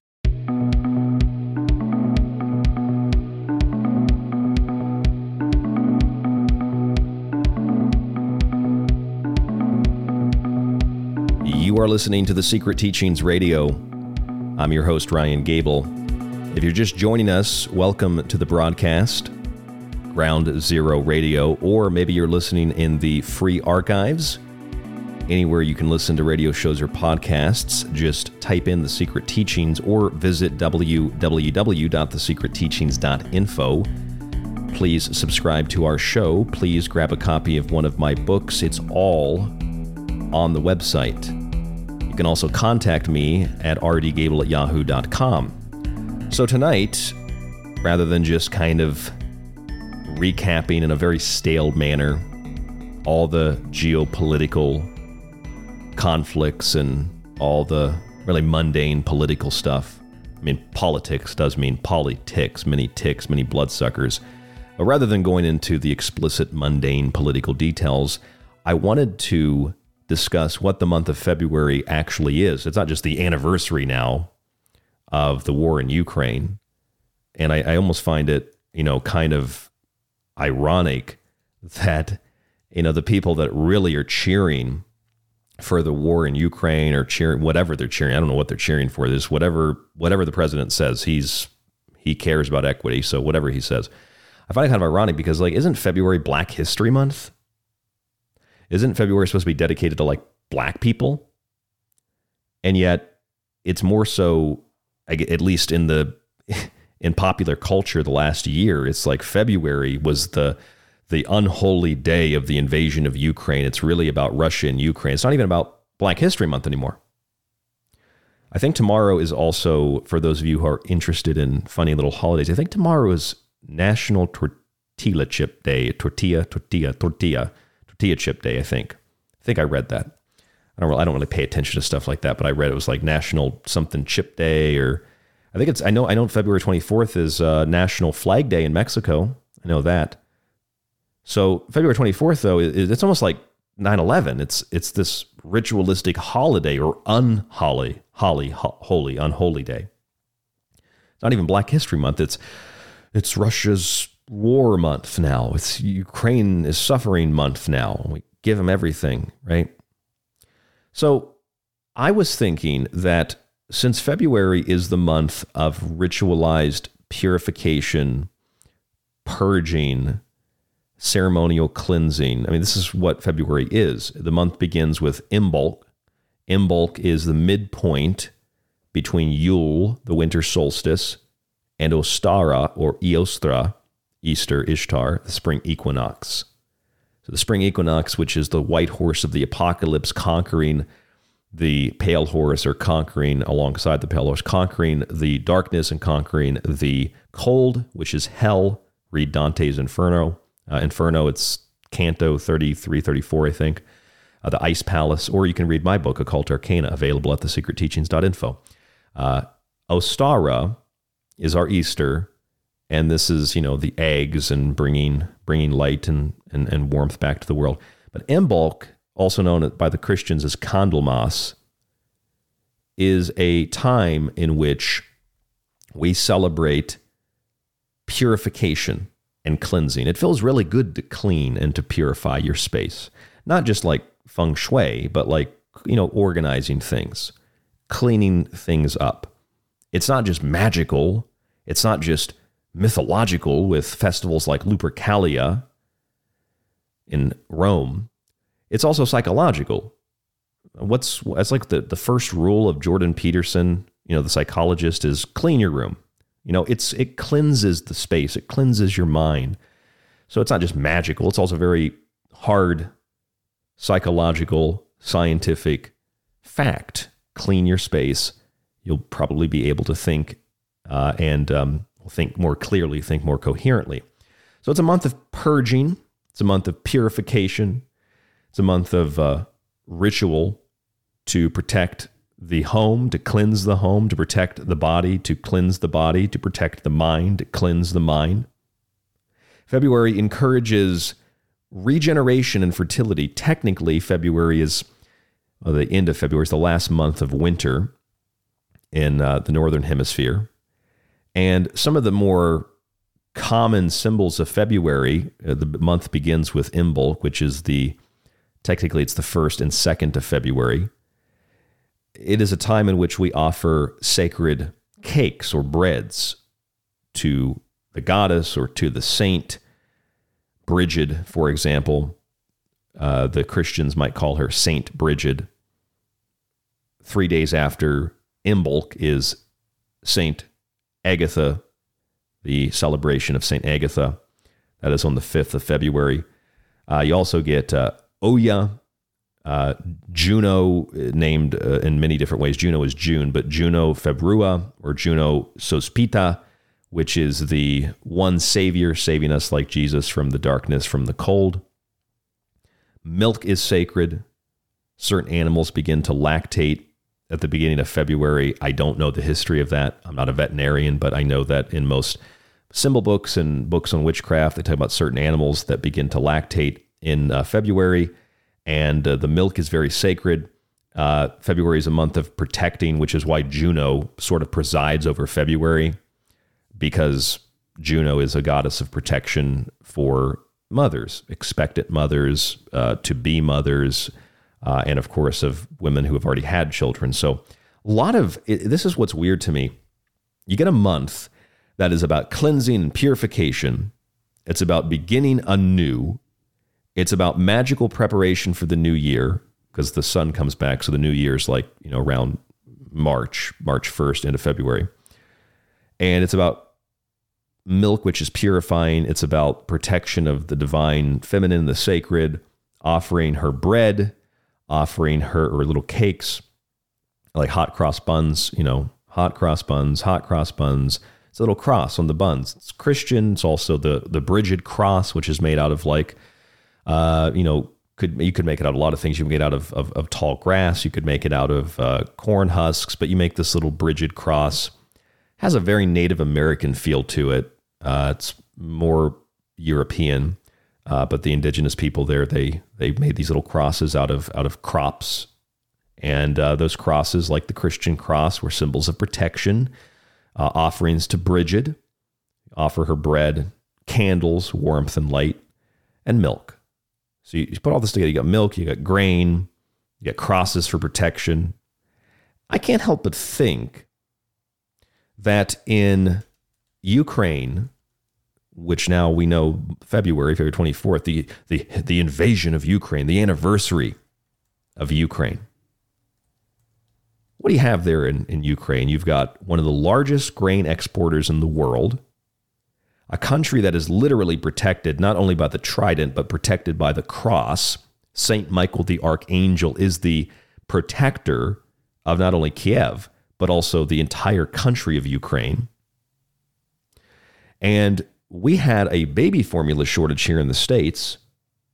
Are listening to the Secret Teachings Radio. I'm your host, Ryan Gable. If you're just joining us, welcome to the broadcast, Ground Zero Radio, or maybe you're listening in the free archives. Anywhere you can listen to radio shows or podcasts, just type in The Secret Teachings or visit www.thesecretteachings.info. Please subscribe to our show. Please grab a copy of one of my books. It's all on the website. You can also contact me at rdgable at yahoo.com. So tonight, rather than just kind of recapping in a very stale manner all the geopolitical conflicts and all the really mundane political stuff. I mean, politics does mean politics, many ticks, many bloodsuckers. But rather than going into the explicit mundane political details, I wanted to discuss what the month of February actually is. It's not just the anniversary now of the war in Ukraine. And I, I almost find it, you know, kind of ironic that, you know, the people that really are cheering for the war in Ukraine or cheering whatever they're cheering, I don't know what they're cheering for. This whatever whatever the president says, he's he cares about equity. So whatever he says. I find it kind of ironic because like isn't February Black History Month? Isn't February supposed to be dedicated to like black people? And yet it's more so at least in the in popular culture the last year, it's like February was the the unholy day of the invasion of Ukraine. It's really about Russia and Ukraine. It's not even about Black History Month anymore. I think tomorrow is also, for those of you who are interested in funny little holidays, I think tomorrow is National Tortilla Chip Day. Tortilla, tortilla, tortilla, tortilla chip day, I think. I think I read that. I don't, really, I don't really pay attention to stuff like that, but I read it was like National something chip day or I think it's, I know, I know February 24th is uh, National Flag Day in Mexico. I know that. So February 24th, though, it's almost like 9/11. It's it's this ritualistic holiday or unholy, holly, holy, unholy day. It's not even Black History Month. It's it's Russia's war month now. It's Ukraine is suffering month now. We give them everything, right? So I was thinking that since February is the month of ritualized purification, purging, ceremonial cleansing. I mean, this is what February is. The month begins with Imbolc. Imbolc is the midpoint between Yule, the winter solstice, and Ostara or Eostra, Easter, Ishtar, the spring equinox. So the spring equinox, which is the white horse of the apocalypse, conquering the pale horse or conquering alongside the pale horse, conquering the darkness and conquering the cold, which is hell. Read Dante's Inferno. Uh, Inferno, it's Canto 33, 34, I think. Uh, the Ice Palace, or you can read my book, Occult Arcana, available at thesecretteachings.info. Uh, Ostara is our Easter, and this is, you know, the eggs and bringing bringing light and, and, and warmth back to the world. But Imbolc, also known by the Christians as Candlemas, is a time in which we celebrate purification and cleansing. It feels really good to clean and to purify your space. Not just like feng shui, but like, you know, organizing things, cleaning things up. It's not just magical, it's not just mythological with festivals like Lupercalia in Rome. It's also psychological. What's that's like the, the first rule of Jordan Peterson, you know, the psychologist, is clean your room. You know, it's it cleanses the space, it cleanses your mind. So it's not just magical, it's also very hard psychological, scientific fact. Clean your space, you'll probably be able to think uh, and um, think more clearly, think more coherently. So it's a month of purging, it's a month of purification, it's a month of uh, ritual to protect the home, to cleanse the home, to protect the body, to cleanse the body, to protect the mind, to cleanse the mind. February encourages regeneration and fertility. Technically, February is well, the end of February is the last month of winter in uh, the northern hemisphere. And some of the more common symbols of February, uh, the month begins with Imbolc, which is the technically it's the first and second of February. It is a time in which we offer sacred cakes or breads to the goddess or to the saint. Bridget, for example, uh, the Christians might call her Saint Bridget. Three days after Imbolc is Saint Agatha, the celebration of Saint Agatha. That is on the 5th of February. Uh, you also get uh, Oya, uh, Juno, uh, named uh, in many different ways. Juno is June, but Juno Februa or Juno Sospita, which is the one Savior saving us like Jesus from the darkness, from the cold. Milk is sacred. Certain animals begin to lactate at the beginning of February. I don't know the history of that. I'm not a veterinarian, but I know that in most symbol books and books on witchcraft, they talk about certain animals that begin to lactate in uh, February, and uh, the milk is very sacred. Uh, February is a month of protecting, which is why Juno sort of presides over February, because Juno is a goddess of protection for mothers, expectant mothers, uh, to be mothers, uh, and of course of women who have already had children. So a lot of it, this is what's weird to me. You get a month that is about cleansing and purification. It's about beginning anew. It's about magical preparation for the new year because the sun comes back. So the new year is like, you know, around March, March 1st into February. And it's about milk, which is purifying. It's about protection of the divine feminine, the sacred, offering her bread offering her or little cakes like hot cross buns, you know, hot cross buns, hot cross buns. It's a little cross on the buns. It's Christian. It's also the the Bridget cross, which is made out of like, uh, you know, could you could make it out of a lot of things. You can get out of, of, of tall grass. You could make it out of uh, corn husks, but you make this little Bridget cross. Has a very Native American feel to it. Uh, it's more European. Uh, but the indigenous people there, they they made these little crosses out of out of crops, and uh, those crosses, like the Christian cross, were symbols of protection. Uh, offerings to Bridget, offer her bread, candles, warmth and light, and milk. So you, you put all this together. You got milk, you got grain, you got crosses for protection. I can't help but think that in Ukraine, which now we know February, February 24th, the, the, the invasion of Ukraine, the anniversary of Ukraine. What do you have there in, in Ukraine? You've got one of the largest grain exporters in the world, a country that is literally protected not only by the trident, but protected by the cross. St. Michael the Archangel is the protector of not only Kiev, but also the entire country of Ukraine. And we had a baby formula shortage here in the States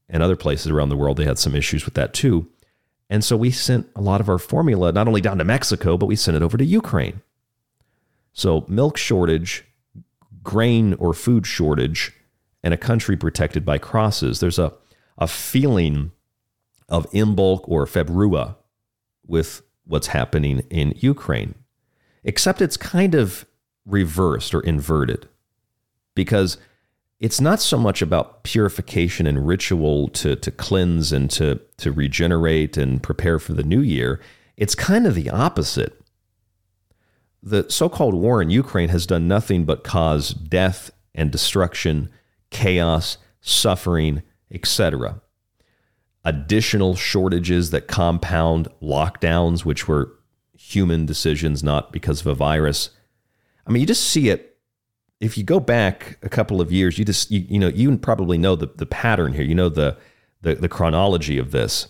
and other places around the world. They had some issues with that too. And so we sent a lot of our formula not only down to Mexico, but we sent it over to Ukraine. So, milk shortage, grain or food shortage, and a country protected by crosses. There's a, a feeling of Imbolc or Februa with what's happening in Ukraine, except it's kind of reversed or inverted because it's not so much about purification and ritual to, to cleanse and to, to regenerate and prepare for the new year. It's kind of the opposite. The so called war in Ukraine has done nothing but cause death and destruction, chaos, suffering, etc. Additional shortages that compound lockdowns, which were human decisions, not because of a virus. I mean, you just see it if you go back a couple of years, you just you, you know you probably know the, the pattern here. You know the, the the chronology of this.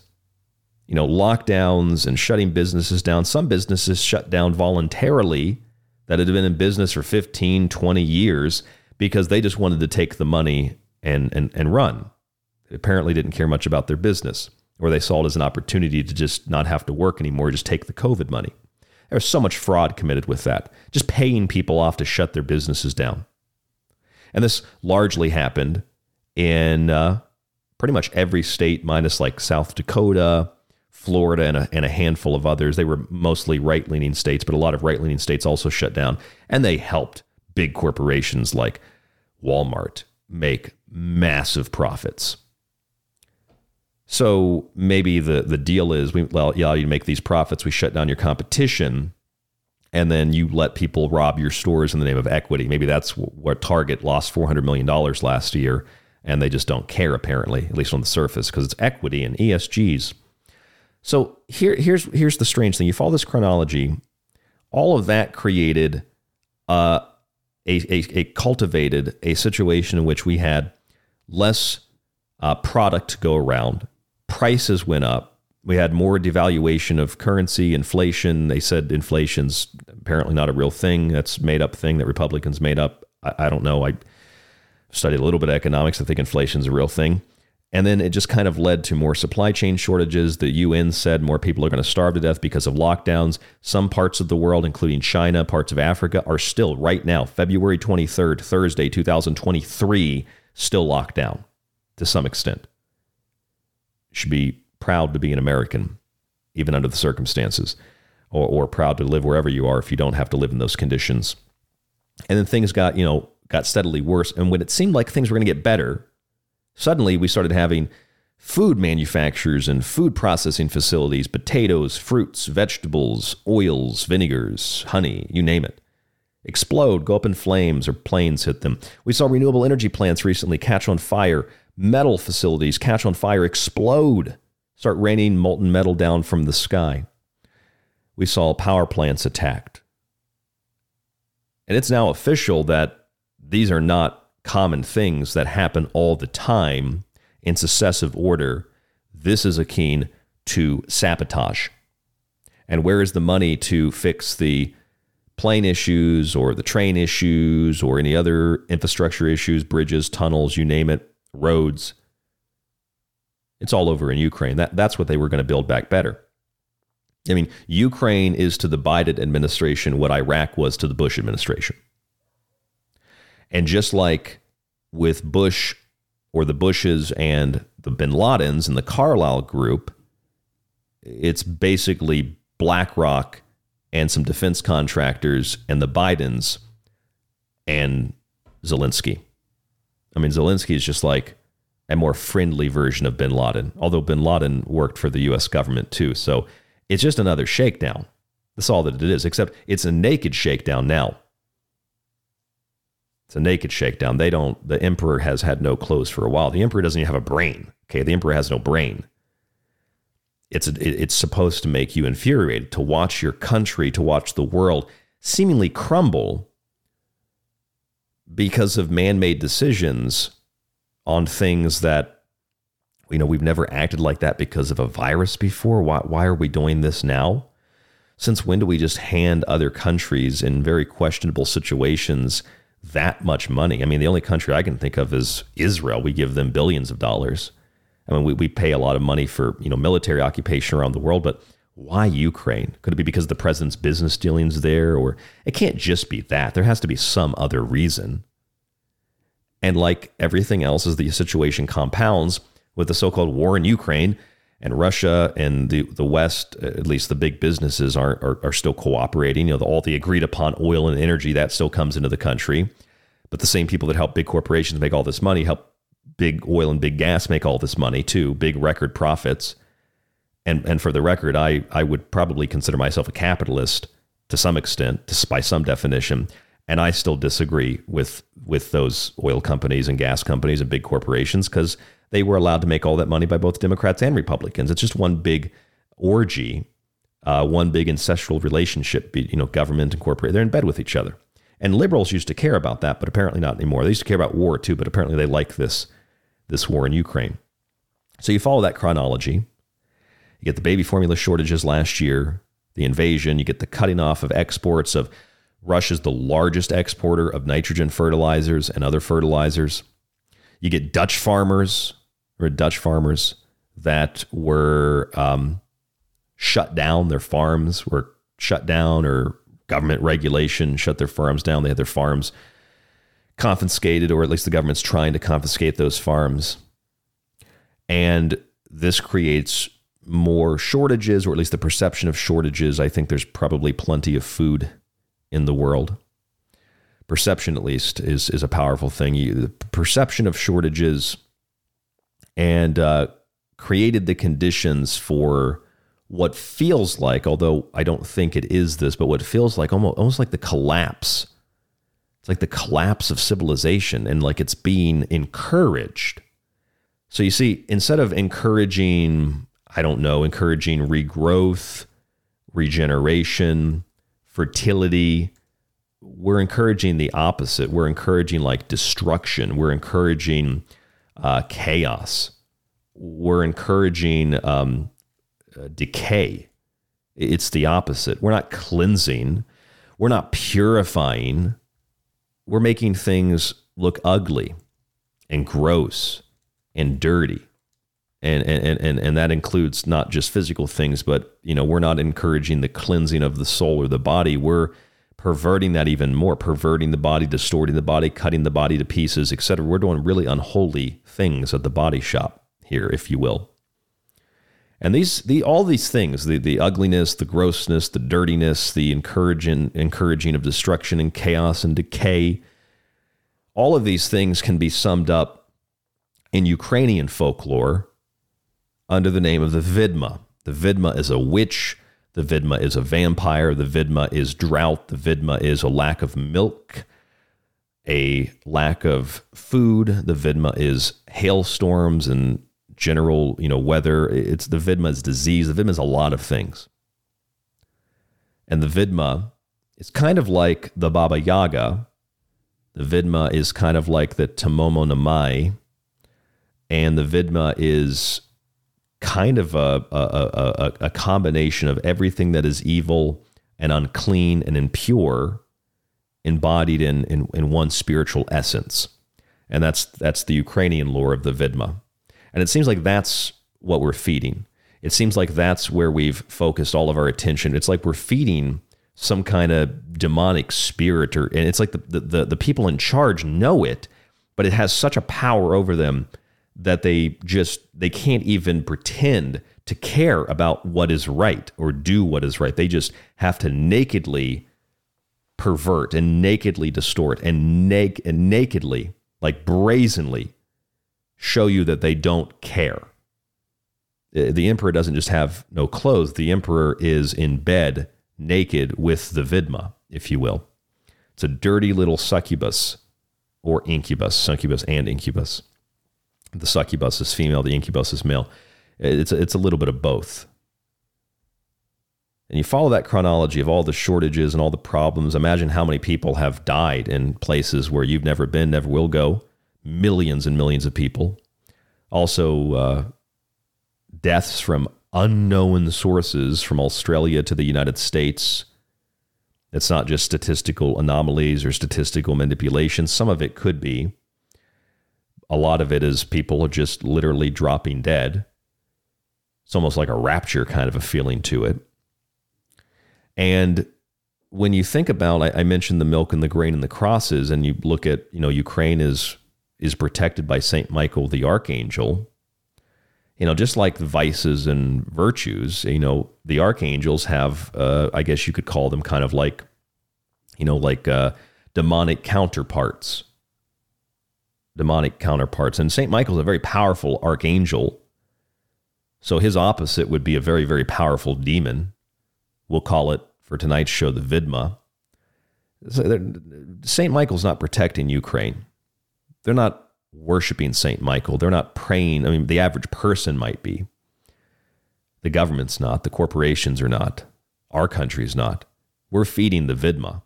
You know lockdowns and shutting businesses down. Some businesses shut down voluntarily that had been in business for 15, 20 years because they just wanted to take the money and and and run. They apparently didn't care much about their business, or they saw it as an opportunity to just not have to work anymore, just take the COVID money. There's so much fraud committed with that, just paying people off to shut their businesses down. And this largely happened in uh, pretty much every state, minus like South Dakota, Florida, and a, and a handful of others. They were mostly right leaning states, but a lot of right leaning states also shut down. And they helped big corporations like Walmart make massive profits. So maybe the, the deal is we allow you to make these profits, we shut down your competition, and then you let people rob your stores in the name of equity. Maybe that's where Target lost $400 million last year, and they just don't care, apparently, at least on the surface, because it's equity and ESGs. So here, here's, here's the strange thing you follow this chronology, all of that created uh, a, a, a cultivated a situation in which we had less uh, product to go around prices went up. We had more devaluation of currency, inflation. They said inflation's apparently not a real thing. That's made up thing that Republicans made up. I, I don't know. I studied a little bit of economics. I think inflation's a real thing. And then it just kind of led to more supply chain shortages. The UN said more people are going to starve to death because of lockdowns. Some parts of the world, including China, parts of Africa, are still right now, February 23rd, Thursday, 2023, still locked down to some extent should be proud to be an American, even under the circumstances, or, or proud to live wherever you are if you don't have to live in those conditions. And then things got, you know, got steadily worse. And when it seemed like things were going to get better, suddenly we started having food manufacturers and food processing facilities, potatoes, fruits, vegetables, oils, vinegars, honey, you name it, explode, go up in flames, or planes hit them. We saw renewable energy plants recently catch on fire metal facilities catch on fire, explode, start raining molten metal down from the sky. We saw power plants attacked. And it's now official that these are not common things that happen all the time in successive order. This is akin to sabotage. And where is the money to fix the plane issues or the train issues or any other infrastructure issues, bridges, tunnels, you name it? Roads. It's all over in Ukraine. That, that's what they were going to build back better. I mean, Ukraine is to the Biden administration what Iraq was to the Bush administration. And just like with Bush or the Bushes and the bin Ladens and the Carlyle group, it's basically BlackRock and some defense contractors and the Bidens and Zelensky. I mean, Zelensky is just like a more friendly version of bin Laden, although bin Laden worked for the US government too. So it's just another shakedown. That's all that it is, except it's a naked shakedown now. It's a naked shakedown. They don't, the emperor has had no clothes for a while. The emperor doesn't even have a brain. Okay. The emperor has no brain. It's, a, it's supposed to make you infuriated to watch your country, to watch the world seemingly crumble because of man-made decisions on things that you know we've never acted like that because of a virus before. Why why are we doing this now? Since when do we just hand other countries in very questionable situations that much money? I mean the only country i can think of is israel. We give them billions of dollars. I mean we, we pay a lot of money for you know military occupation around the world but why Ukraine? Could it be because the president's business dealings there? Or it can't just be that. There has to be some other reason. And like everything else, as the situation compounds with the so called war in Ukraine, and Russia and the, the West, at least the big businesses, are, are, are still cooperating. You know, the, all the agreed upon oil and energy that still comes into the country. But the same people that help big corporations make all this money help big oil and big gas make all this money too, big record profits and and for the record, I I would probably consider myself a capitalist to some extent, by some definition, and I still disagree with with those oil companies and gas companies and big corporations because they were allowed to make all that money by both Democrats and Republicans. It's just one big orgy, uh, one big ancestral relationship. You know, government and corporate they're in bed with each other. And liberals used to care about that, but apparently not anymore. They used to care about war too, but apparently they like this this war in Ukraine. So you follow that chronology. You get the baby formula shortages last year, the invasion, you get the cutting off of exports of Russia's the largest exporter of nitrogen fertilizers and other fertilizers. You get Dutch farmers or Dutch farmers that were um, shut down. Their farms were shut down or government regulation shut their farms down. They had their farms confiscated, or at least the government's trying to confiscate those farms. And this creates more shortages, or at least the perception of shortages. I think there's probably plenty of food in the world. Perception, at least, is is a powerful thing. You, the perception of shortages and uh, created the conditions for what feels like, although I don't think it is this, but what feels like almost almost like the collapse. It's like the collapse of civilization, and like it's being encouraged. So you see, instead of encouraging, I don't know, encouraging regrowth, regeneration, fertility, we're encouraging the opposite. We're encouraging like destruction. We're encouraging uh, chaos. We're encouraging um, uh, decay. It's the opposite. We're not cleansing. We're not purifying. We're making things look ugly and gross and dirty. And, and, and, and that includes not just physical things, but you know, we're not encouraging the cleansing of the soul or the body. We're perverting that even more, perverting the body, distorting the body, cutting the body to pieces, etc. We're doing really unholy things at the body shop here, if you will. And these, the, all these things, the, the ugliness, the grossness, the dirtiness, the encouraging, encouraging of destruction and chaos and decay, all of these things can be summed up in Ukrainian folklore under the name of the Vidma. The Vidma is a witch. The Vidma is a vampire. The Vidma is drought. The Vidma is a lack of milk, a lack of food. The Vidma is hailstorms and general, you know, weather. It's the Vidma is disease. The Vidma is a lot of things. And the Vidma is kind of like the Baba Yaga. The Vidma is kind of like the Tomomo Namai. And the Vidma is kind of a, a, a, a combination of everything that is evil and unclean and impure embodied in, in, in one spiritual essence. And that's, that's the Ukrainian lore of the Vidma. And it seems like that's what we're feeding. It seems like that's where we've focused all of our attention. It's like we're feeding some kind of demonic spirit, or and it's like the, the, the, the people in charge know it, but it has such a power over them that they just they can't even pretend to care about what is right or do what is right. They just have to nakedly pervert and nakedly distort and, neg- and nakedly, like brazenly, show you that they don't care. Uh, the emperor doesn't just have no clothes, the emperor is in bed naked with the Vidma, if you will. It's a dirty little succubus or incubus, succubus and incubus. The succubus is female, the incubus is male. It's a, it's a little bit of both. And you follow that chronology of all the shortages and all the problems. Imagine how many people have died in places where you've never been, never will go millions and millions of people. Also, uh, deaths from unknown sources from Australia to the United States. It's not just statistical anomalies or statistical manipulation. Some of it could be. A lot of it is people just literally dropping dead. It's almost like a rapture kind of a feeling to it. And when you think about, I, I mentioned the milk and the grain and the crosses, and you look at, you know, Ukraine is is protected by Saint Michael the archangel. You know, just like vices and virtues, you know, the archangels have, uh, I guess you could call them kind of like, you know, like uh, demonic counterparts. Demonic counterparts. And Saint Michael's a very powerful archangel. So his opposite would be a very, very powerful demon. We'll call it for tonight's show the Vidma. Saint Michael's not protecting Ukraine. They're not worshiping St. Michael. They're not praying. I mean, the average person might be. The government's not. The corporations are not. Our country's not. We're feeding the Vidma.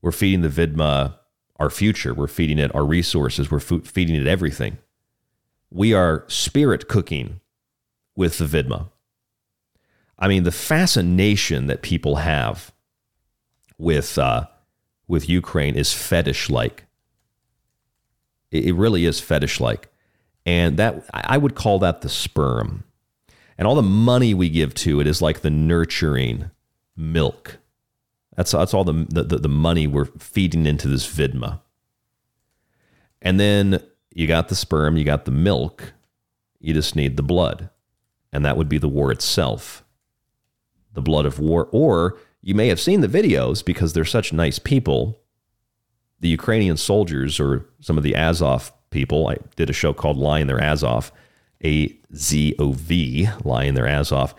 We're feeding the Vidma our future. We're feeding it our resources. We're feeding it everything. We are spirit cooking with the Vidma. I mean, the fascination that people have with uh, with Ukraine is fetish like. It really is fetish like. And that I would call that the sperm. And all the money we give to it is like the nurturing milk. That's that's all the, the the money we're feeding into this vidma. And then you got the sperm, you got the milk, you just need the blood. And that would be the war itself. The blood of war. Or you may have seen the videos because they're such nice people. The Ukrainian soldiers or some of the Azov people, I did a show called Lying Their Azov, A Z O V, Lying Their Azov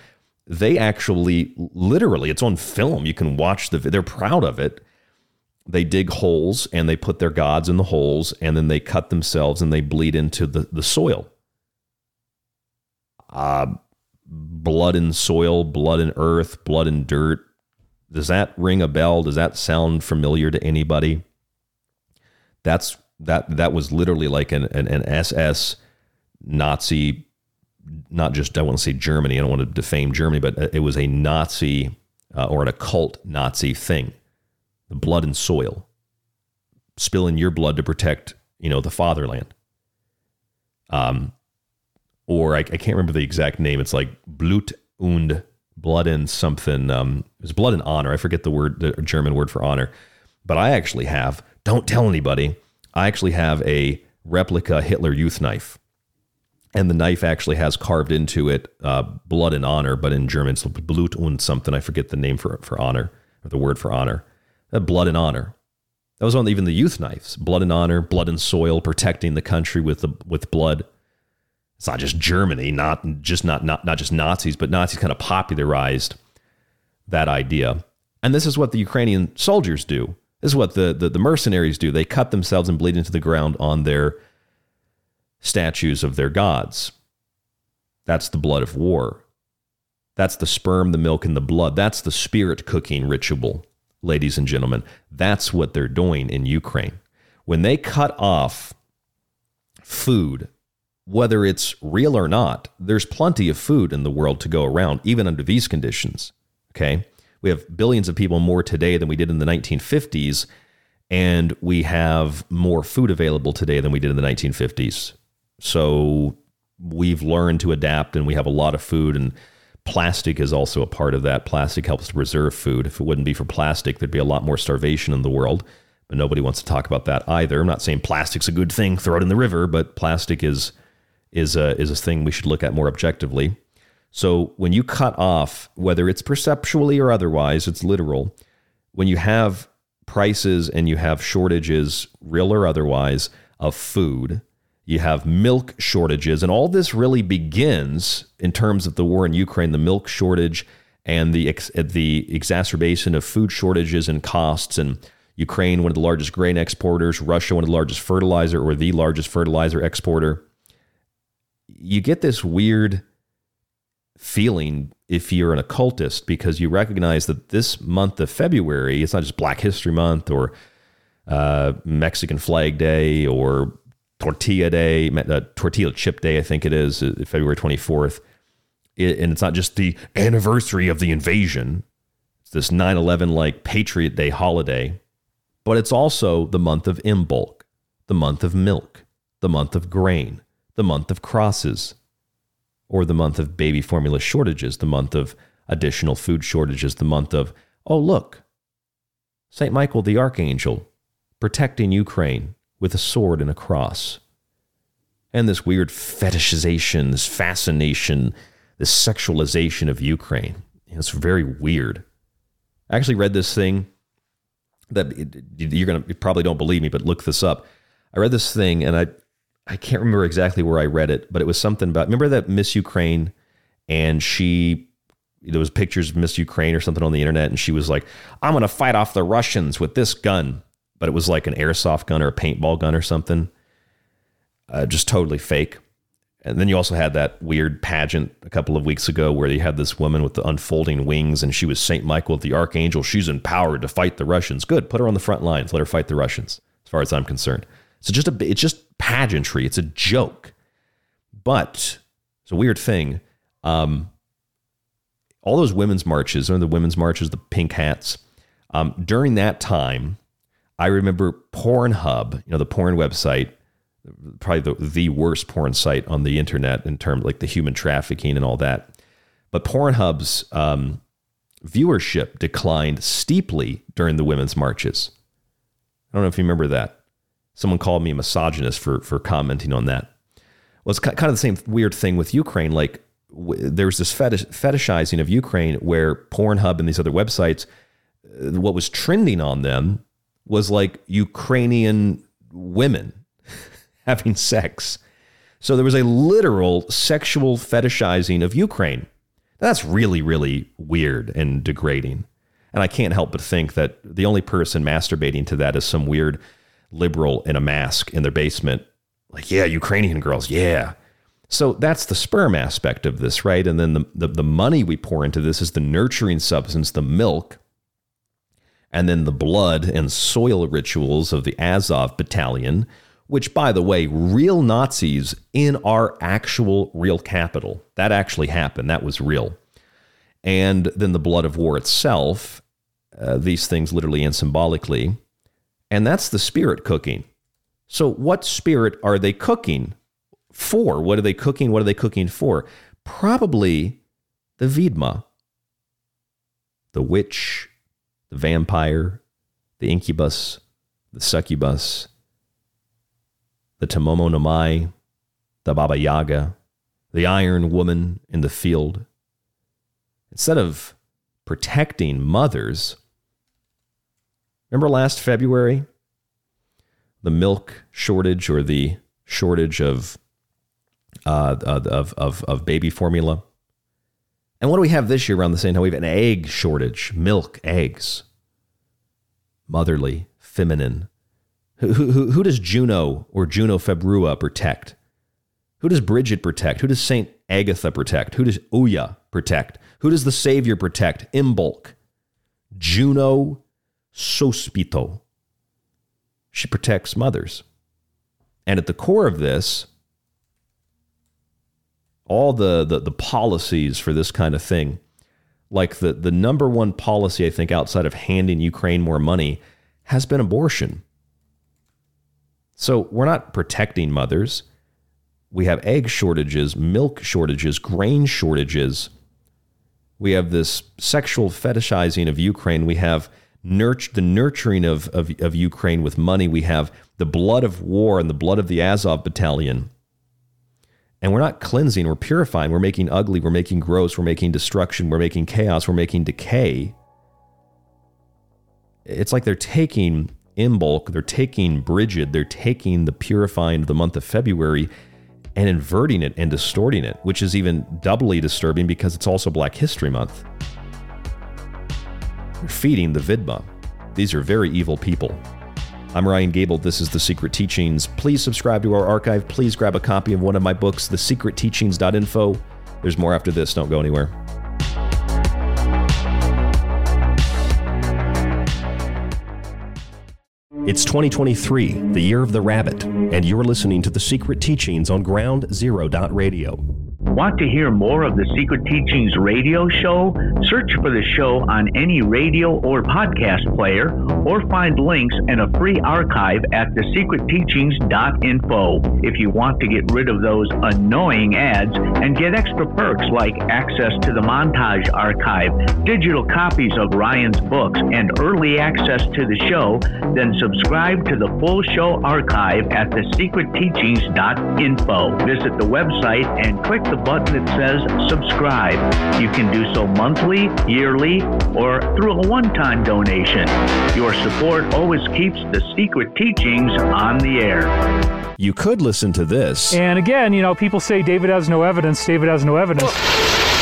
they actually literally it's on film. You can watch the they're proud of it. They dig holes and they put their gods in the holes and then they cut themselves and they bleed into the, the soil. Uh, blood in soil blood in earth blood in dirt. Does that ring a bell? Does that sound familiar to anybody? That's that that was literally like an, an, an ss nazi not just I want to say Germany. I don't want to defame Germany, but it was a Nazi uh, or an occult Nazi thing. The blood and soil, spilling your blood to protect you know the fatherland. Um, or I, I can't remember the exact name. It's like Blut und blood and something. Um, it was blood and honor. I forget the word, the German word for honor. But I actually have. Don't tell anybody. I actually have a replica Hitler youth knife and the knife actually has carved into it uh, blood and honor, but in German it's Blut und something. I forget the name for for honor or the word for honor. Uh, blood and honor. That was on even the youth knives. Blood and honor, blood and soil, protecting the country with the with blood. It's not just Germany, not just not not not just Nazis, but Nazis kind of popularized that idea. And this is what the Ukrainian soldiers do. This is what the, the, the mercenaries do. They cut themselves and bleed into the ground on their statues of their gods. That's the blood of war. That's the sperm, the milk, and the blood. That's the spirit cooking ritual, ladies and gentlemen. That's what they're doing in Ukraine. When they cut off food, whether it's real or not, there's plenty of food in the world to go around, even under these conditions. Okay. We have billions of people more today than we did in the 1950s, and we have more food available today than we did in the 1950s. So we've learned to adapt and we have a lot of food and plastic is also a part of that. Plastic helps to preserve food. If it wouldn't be for plastic, there'd be a lot more starvation in the world. But nobody wants to talk about that either. I'm not saying plastic's a good thing, throw it in the river, but plastic is is a is a thing we should look at more objectively. So when you cut off, whether it's perceptually or otherwise, it's literal. When you have prices and you have shortages, real or otherwise, of food, you have milk shortages, and all this really begins in terms of the war in Ukraine, the milk shortage and the ex- the exacerbation of food shortages and costs and Ukraine, one of the largest grain exporters, Russia, one of the largest fertilizer or the largest fertilizer exporter. You get this weird feeling if you're an occultist because you recognize that this month of February, it's not just Black History Month or uh, Mexican Flag Day or Tortilla Day, uh, Tortilla Chip Day, I think it is, uh, February 24th. It, and it's not just the anniversary of the invasion, it's this 9 11 like Patriot Day holiday, but it's also the month of Imbolc, the month of milk, the month of grain, the month of crosses, or the month of baby formula shortages, the month of additional food shortages, the month of, oh, look, St. Michael the Archangel protecting Ukraine with a sword and a cross. And this weird fetishization, this fascination, this sexualization of Ukraine. It's very weird. I actually read this thing that you're going to you probably don't believe me, but look this up. I read this thing and I I can't remember exactly where I read it, but it was something about remember that Miss Ukraine and she there was pictures of Miss Ukraine or something on the internet and she was like, "I'm going to fight off the Russians with this gun." But it was like an airsoft gun or a paintball gun or something. Uh, just totally fake. And then you also had that weird pageant a couple of weeks ago where you had this woman with the unfolding wings and she was St. Michael the Archangel. She's empowered to fight the Russians. Good. Put her on the front lines. Let her fight the Russians, as far as I'm concerned. So just a it's just pageantry. It's a joke. But it's a weird thing. Um, all those women's marches, or the women's marches, the pink hats, um, during that time, I remember Pornhub, you know, the porn website, probably the, the worst porn site on the internet in terms like the human trafficking and all that. But Pornhub's um, viewership declined steeply during the women's marches. I don't know if you remember that. Someone called me a misogynist for for commenting on that. Well, it's kind of the same weird thing with Ukraine. Like w- there's this fetish, fetishizing of Ukraine where Pornhub and these other websites, uh, what was trending on them was like Ukrainian women having sex. So there was a literal sexual fetishizing of Ukraine. That's really, really weird and degrading. And I can't help but think that the only person masturbating to that is some weird liberal in a mask in their basement. Like, yeah, Ukrainian girls, yeah. So that's the sperm aspect of this, right? And then the, the, the money we pour into this is the nurturing substance, the milk, and then the blood and soil rituals of the Azov battalion, which, by the way, real Nazis in our actual real capital, that actually happened, that was real. And then the blood of war itself, uh, these things literally and symbolically. And that's the spirit cooking. So, what spirit are they cooking for? What are they cooking? What are they cooking for? Probably the Vidma, the witch, the vampire, the incubus, the succubus, the Tomomo no Mai, the Baba Yaga, the Iron Woman in the field. Instead of protecting mothers, remember last February? The milk shortage or the shortage of, uh, of, of, of baby formula. And what do we have this year around the same time? We have an egg shortage, milk, eggs. Motherly, feminine, who, who, who does Juno or Juno Februa protect? Who does Bridget protect? Who does Saint Agatha protect? Who does Uya protect? Who does the Savior protect? Imbolc. Juno Sospita. She protects mothers. And at the core of this, all the, the, the policies for this kind of thing, like the, the number one policy, I think, outside of handing Ukraine more money, has been abortion. So we're not protecting mothers. We have egg shortages, milk shortages, grain shortages. We have this sexual fetishizing of Ukraine. We have nurt- the nurturing of, of, of Ukraine with money. We have the blood of war and the blood of the Azov battalion. And we're not cleansing, we're purifying. We're making ugly, we're making gross, we're making destruction, we're making chaos, we're making decay. It's like they're taking Imbolc, they're taking Bridget, they're taking the purifying of the month of February and inverting it and distorting it, which is even doubly disturbing because it's also Black History Month. They're feeding the Vidma. These are very evil people. I'm Ryan Gable. This is The Secret Teachings. Please subscribe to our archive. Please grab a copy of one of my books, thesecretteachings.info. There's more after this. Don't go anywhere. It's 2023, the year of the rabbit, and you're listening to The Secret Teachings on Ground Zero Radio. Want to hear more of the Secret Teachings radio show? Search for the show on any radio or podcast player, or find links and a free archive at thesecretteachings.info. If you want to get rid of those annoying ads and get extra perks like access to the montage archive, digital copies of Ryan's books, and early access to the show, then subscribe to the full show archive at thesecretteachings.info. Visit the website and click the button that says subscribe. You can do so monthly, yearly, or through a one time donation. Your support always keeps the secret teachings on the air. You could listen to this. And again, you know, people say David has no evidence, David has no evidence.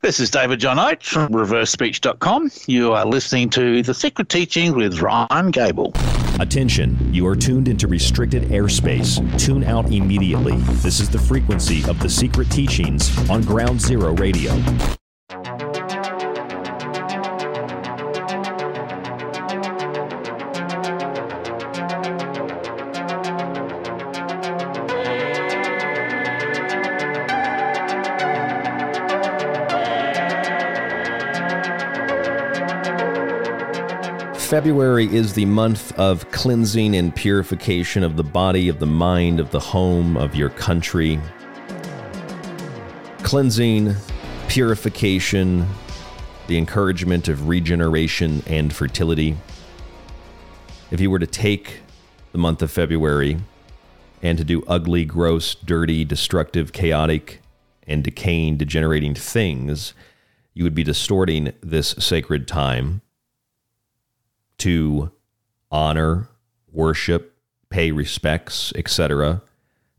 This is David John Oates from ReverseSpeech.com. You are listening to The Secret Teachings with Ryan Gable. Attention, you are tuned into restricted airspace. Tune out immediately. This is the frequency of The Secret Teachings on Ground Zero Radio. February is the month of cleansing and purification of the body, of the mind, of the home, of your country. Cleansing, purification, the encouragement of regeneration and fertility. If you were to take the month of February and to do ugly, gross, dirty, destructive, chaotic, and decaying, degenerating things, you would be distorting this sacred time to honor, worship, pay respects, etc.,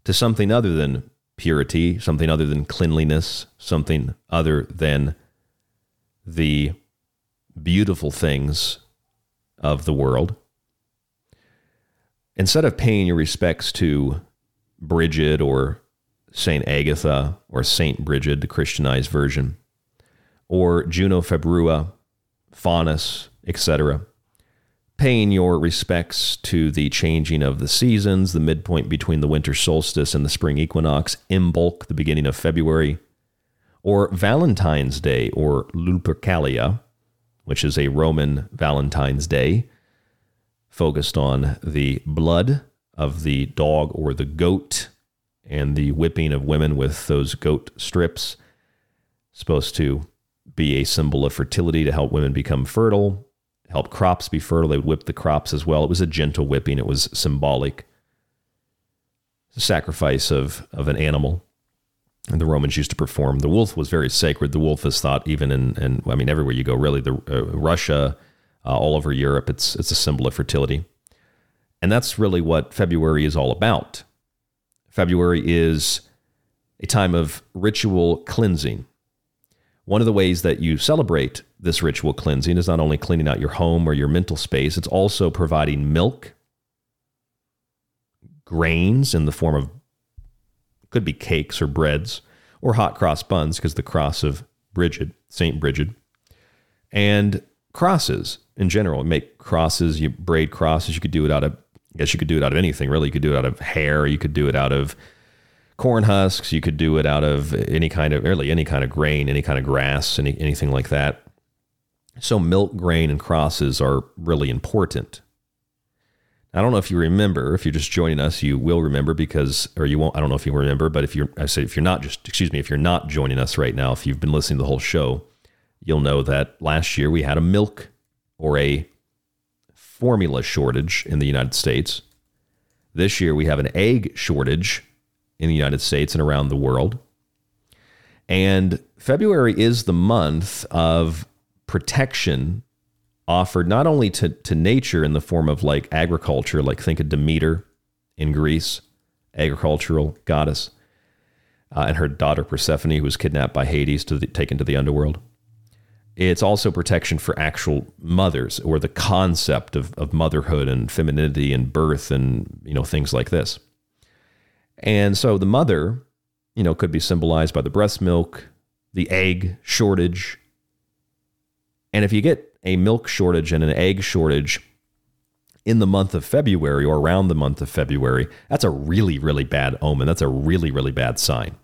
to something other than purity, something other than cleanliness, something other than the beautiful things of the world. Instead of paying your respects to Brigid or Saint Agatha or Saint Brigid, the Christianized version, or Juno Februa, Faunus, etc., paying your respects to the changing of the seasons, the midpoint between the winter solstice and the spring equinox, Imbolc, the beginning of February, or Valentine's Day, or Lupercalia, which is a Roman Valentine's Day, focused on the blood of the dog or the goat and the whipping of women with those goat strips, supposed to be a symbol of fertility to help women become fertile help crops be fertile. They would whip the crops as well. It was a gentle whipping, it was symbolic. The sacrifice of, of an animal. And the Romans used to perform. The wolf was very sacred. The wolf is thought even in, in I mean, everywhere you go, really, the uh, Russia, uh, all over Europe, it's, it's a symbol of fertility. And that's really what February is all about. February is a time of ritual cleansing. One of the ways that you celebrate this ritual cleansing is not only cleaning out your home or your mental space, it's also providing milk, grains in the form of could be cakes or breads or hot cross buns because the cross of Brigid, Saint Brigid, and crosses in general. Make crosses, you braid crosses. You could do it out of, I guess you could do it out of anything really. You could do it out of hair. You could do it out of corn husks. You could do it out of any kind of, really any kind of grain, any kind of grass, any, anything like that. So milk, grain, and crosses are really important. I don't know if you remember. If you're just joining us, you will remember because, or you won't. I don't know if you remember, but if you're, I say if you're not just, excuse me, if you're not joining us right now, if you've been listening to the whole show, you'll know that last year we had a milk or a formula shortage in the United States. This year we have an egg shortage in the United States and around the world. And February is the month of protection offered not only to, to nature in the form of like agriculture, like think of Demeter in Greece, agricultural goddess, uh, and her daughter Persephone, who was kidnapped by Hades to the, taken to the underworld. It's also protection for actual mothers or the concept of, of motherhood and femininity and birth and you know things like this. And so the mother, you know, could be symbolized by the breast milk, the egg shortage, and if you get a milk shortage and an egg shortage in the month of February or around the month of February, that's a really, really bad omen. That's a really, really bad sign.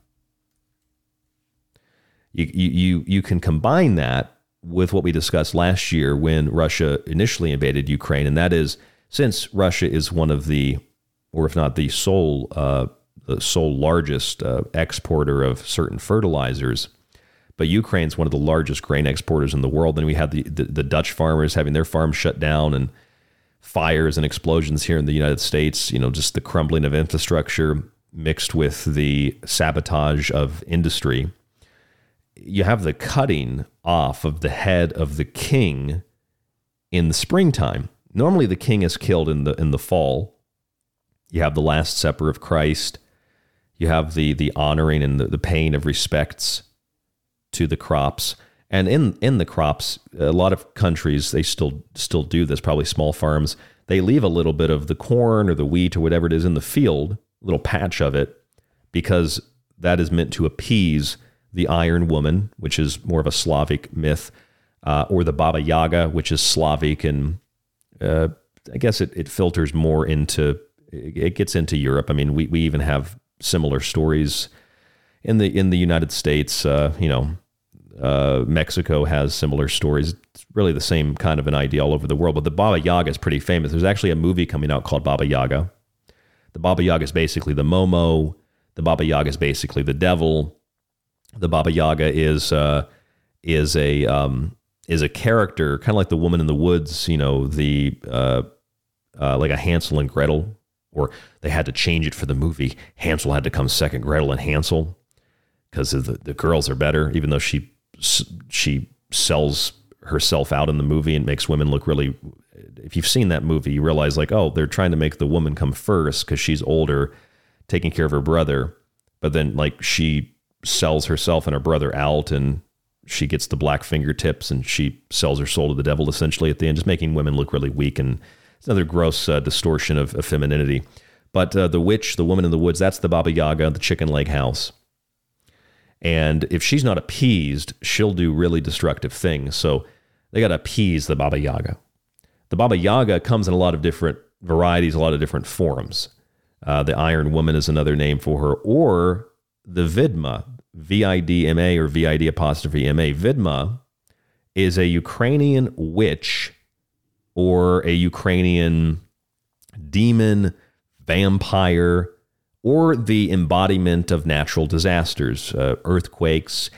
You, you, you can combine that with what we discussed last year when Russia initially invaded Ukraine, and that is since Russia is one of the, or if not the sole, uh, the sole largest uh, exporter of certain fertilizers, But Ukraine's one of the largest grain exporters in the world. And we had the, the, the Dutch farmers having their farms shut down and fires and explosions here in the United States. You know, just the crumbling of infrastructure mixed with the sabotage of industry. You have the cutting off of the head of the king in the springtime. Normally, the king is killed in the in the fall. You have the Last Supper of Christ. You have the the honoring and the, the paying of respects to the crops. And in in the crops, a lot of countries they still still do this. Probably small farms they leave a little bit of the corn or the wheat or whatever it is in the field, a little patch of it, because that is meant to appease the Iron Woman, which is more of a Slavic myth, uh, or the Baba Yaga, which is Slavic, and uh, I guess it, it filters more into it gets into Europe. I mean, we, we even have similar stories in the in the United States. Uh, you know, uh, Mexico has similar stories. It's really the same kind of an idea all over the world. But the Baba Yaga is pretty famous. There's actually a movie coming out called Baba Yaga. The Baba Yaga is basically the Momo. The Baba Yaga is basically the devil. The Baba Yaga is uh, is a um, is a character, kind of like the woman in the woods. You know, the uh, uh, like a Hansel and Gretel, or they had to change it for the movie. Hansel had to come second, Gretel and Hansel, because the the girls are better, even though she she sells herself out in the movie and makes women look really if you've seen that movie you realize like oh they're trying to make the woman come first because she's older taking care of her brother but then like she sells herself and her brother out and she gets the black fingertips and she sells her soul to the devil essentially at the end just making women look really weak and it's another gross uh, distortion of, of, femininity but uh, the witch the woman in the woods that's the baba yaga the chicken leg house and if she's not appeased, she'll do really destructive things. So they got to appease the Baba Yaga. The Baba Yaga comes in a lot of different varieties, a lot of different forms. Uh, the Iron Woman is another name for her, or the Vidma, V I D M A or V I D apostrophe M A. Vidma is a Ukrainian witch or a Ukrainian demon, vampire, or the embodiment of natural disasters, uh, earthquakes,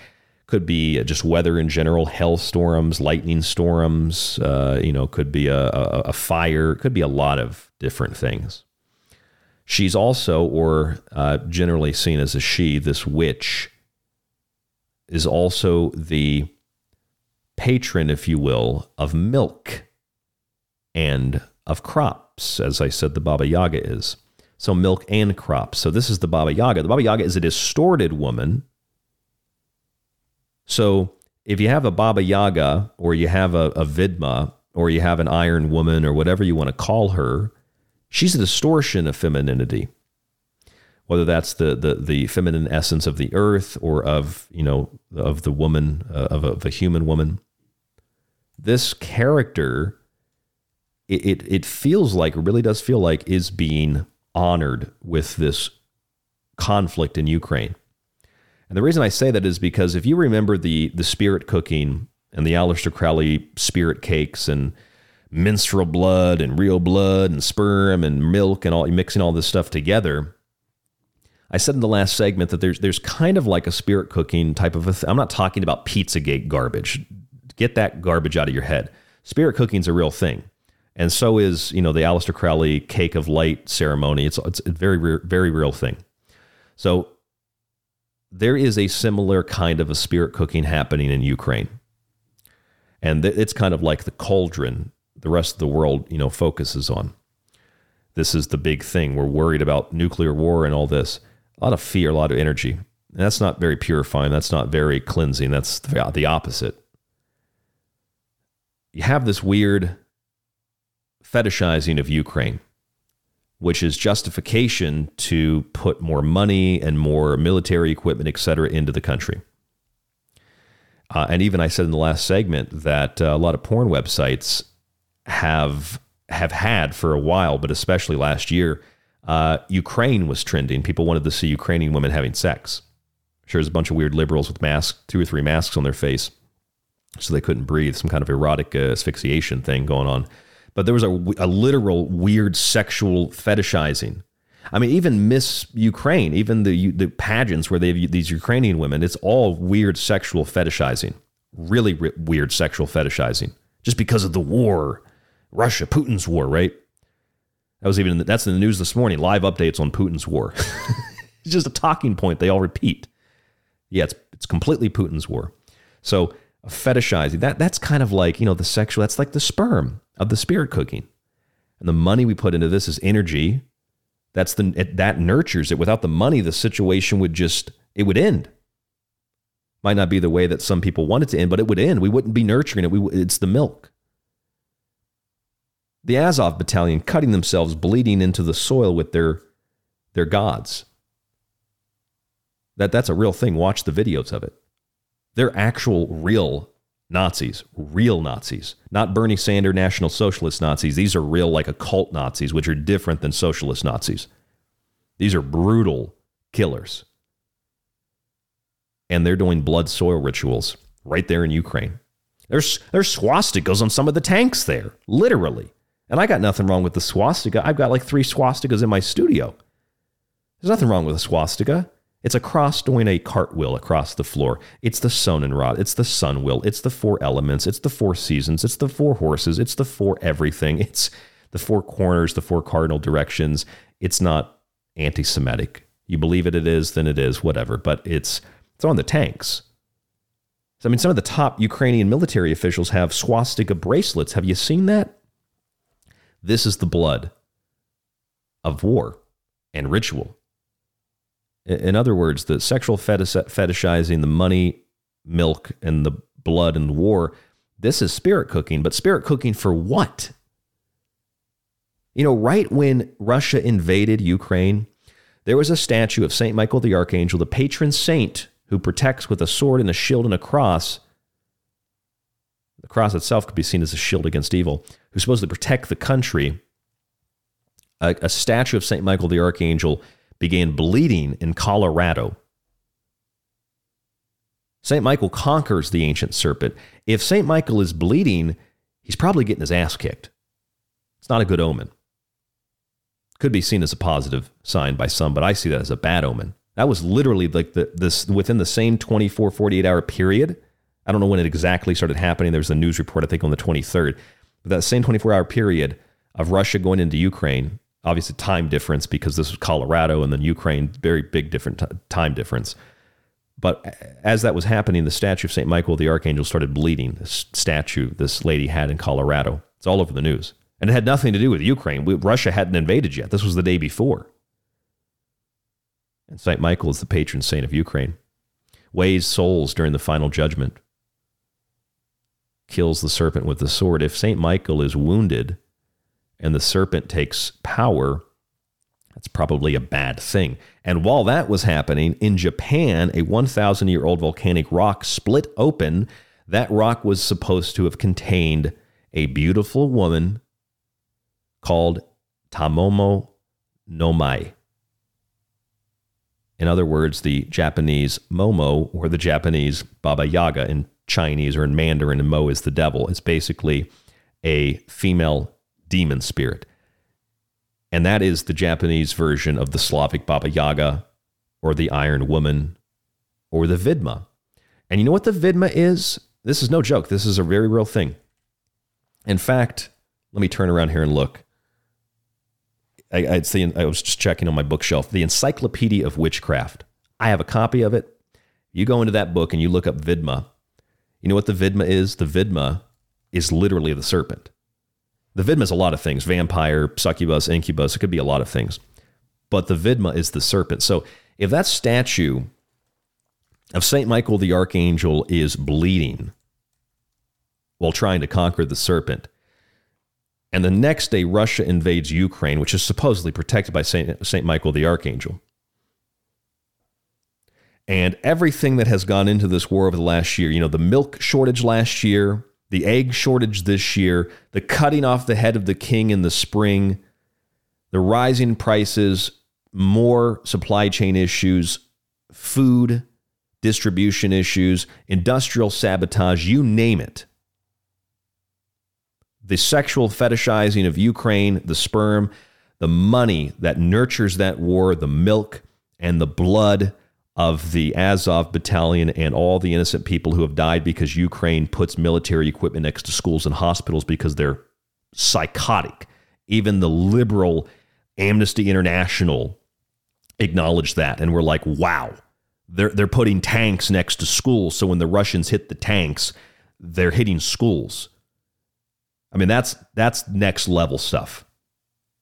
could be just weather in general, hailstorms, lightning storms, uh, you know, could be a, a, a, fire, could be a lot of different things. She's also, or uh, generally seen as a she, this witch, is also the patron, if you will, of milk and of crops, as I said the Baba Yaga is. So milk and crops. So this is the Baba Yaga. The Baba Yaga is a distorted woman. So if you have a Baba Yaga or you have a, a Vidma or you have an Iron Woman or whatever you want to call her, she's a distortion of femininity. Whether that's the, the, the feminine essence of the earth or of, you know, of the woman, uh, of, a, of a human woman. This character, it, it, it feels like, really does feel like, is being honored with this conflict in Ukraine. And the reason I say that is because if you remember the the spirit cooking and the Aleister Crowley spirit cakes and menstrual blood and real blood and sperm and milk and all mixing all this stuff together. I said in the last segment that there's there's kind of like a spirit cooking type of a th- I'm not talking about Pizzagate garbage. Get that garbage out of your head. Spirit cooking's a real thing and so is you know the Aleister Crowley Cake of Light ceremony. It's it's a very very real thing. So there is a similar kind of a spirit cooking happening in Ukraine, and it's kind of like the cauldron the rest of the world you know focuses on. This is the big thing. We're worried about nuclear war and all this. A lot of fear, a lot of energy. And that's not very purifying. That's not very cleansing. That's the opposite. You have this weird fetishizing of Ukraine, which is justification to put more money and more military equipment, et cetera, into the country. Uh, and even I said in the last segment that uh, a lot of porn websites have have had for a while, but especially last year, uh, Ukraine was trending. People wanted to see Ukrainian women having sex. Sure, there's a bunch of weird liberals with masks, two or three masks on their face, so they couldn't breathe. Some kind of erotic uh, asphyxiation thing going on but there was a, a literal weird sexual fetishizing. I mean, even Miss Ukraine, even the the pageants where they have these Ukrainian women, it's all weird sexual fetishizing, really re- weird sexual fetishizing, just because of the war, Russia, Putin's war, right? That was even the, that's in the news this morning. Live updates on Putin's war. it's just a talking point they all repeat. Yeah, it's it's completely Putin's war. So fetishizing that that's kind of like you know the sexual. That's like the sperm of the spirit cooking, and the money we put into this is energy. That's the it, that nurtures it. Without the money, the situation would just it would end. Might not be the way that some people want it to end, but it would end. We wouldn't be nurturing it. We it's the milk. The Azov battalion cutting themselves, bleeding into the soil with their their gods. That that's a real thing. Watch the videos of it. They're actual real Nazis, real Nazis, not Bernie Sanders National Socialist Nazis. These are real, like occult Nazis, which are different than socialist Nazis. These are brutal killers. And they're doing blood soil rituals right there in Ukraine. There's, there's swastikas on some of the tanks there, literally. And I got nothing wrong with the swastika. I've got like three swastikas in my studio. There's nothing wrong with a swastika. It's a cross doing a cartwheel across the floor. It's the Sonnenrad. It's the sun wheel. It's the four elements. It's the four seasons. It's the four horses. It's the four everything. It's the four corners, the four cardinal directions. It's not anti Semitic. You believe it, it is, then it is, whatever. But it's it's on the tanks. So, I mean, some of the top Ukrainian military officials have swastika bracelets. Have you seen that? This is the blood of war and ritual. In other words, the sexual fetishizing, the money, milk, and the blood and the war, this is spirit cooking, but spirit cooking for what? You know, right when Russia invaded Ukraine, there was a statue of St. Michael the Archangel, the patron saint who protects with a sword and a shield and a cross. The cross itself could be seen as a shield against evil, who's supposed to protect the country. A, a statue of St. Michael the Archangel began bleeding in Colorado. St. Michael conquers the ancient serpent. If St. Michael is bleeding, he's probably getting his ass kicked. It's not a good omen. Could be seen as a positive sign by some, but I see that as a bad omen. That was literally like the this within the same 24 48 hour period. I don't know when it exactly started happening. There was a news report I think on the 23rd. But that same 24 hour period of Russia going into Ukraine, obviously time difference because this was Colorado and then Ukraine, very big different t- time difference. But as that was happening, the statue of St. Michael the Archangel started bleeding. This statue this lady had in Colorado. It's all over the news. And it had nothing to do with Ukraine. We, Russia hadn't invaded yet. This was the day before. And St. Michael is the patron saint of Ukraine. Weighs souls during the final judgment. Kills the serpent with the sword. If St. Michael is wounded, and the serpent takes power, that's probably a bad thing. And while that was happening, in Japan, a 1,000 year old volcanic rock split open. That rock was supposed to have contained a beautiful woman called Tamamo no Mae. In other words, the Japanese Momo or the Japanese Baba Yaga in Chinese or in Mandarin, and Mo is the devil. It's basically a female demon spirit. And that is the Japanese version of the Slavic Baba Yaga or the Iron Woman or the Vidma. And you know what the Vidma is? This is no joke. This is a very real thing. In fact, let me turn around here and look. I, I'd I was just checking on my bookshelf, the Encyclopedia of Witchcraft. I have a copy of it. You go into that book and you look up Vidma. You know what the Vidma is? The Vidma is literally the serpent. The Vidma is a lot of things vampire, succubus, incubus. It could be a lot of things. But the Vidma is the serpent. So if that statue of St. Michael the Archangel is bleeding while trying to conquer the serpent, and the next day Russia invades Ukraine, which is supposedly protected by St. Michael the Archangel, and everything that has gone into this war over the last year, you know, the milk shortage last year, the egg shortage this year, the cutting off the head of the king in the spring, the rising prices, more supply chain issues, food distribution issues, industrial sabotage, you name it. The sexual fetishizing of Ukraine, the sperm, the money that nurtures that war, the milk and the blood of the Azov battalion and all the innocent people who have died because Ukraine puts military equipment next to schools and hospitals because they're psychotic. Even the liberal Amnesty International acknowledged that and we're like, wow, they're, they're putting tanks next to schools. So when the Russians hit the tanks, they're hitting schools. I mean, that's that's next level stuff.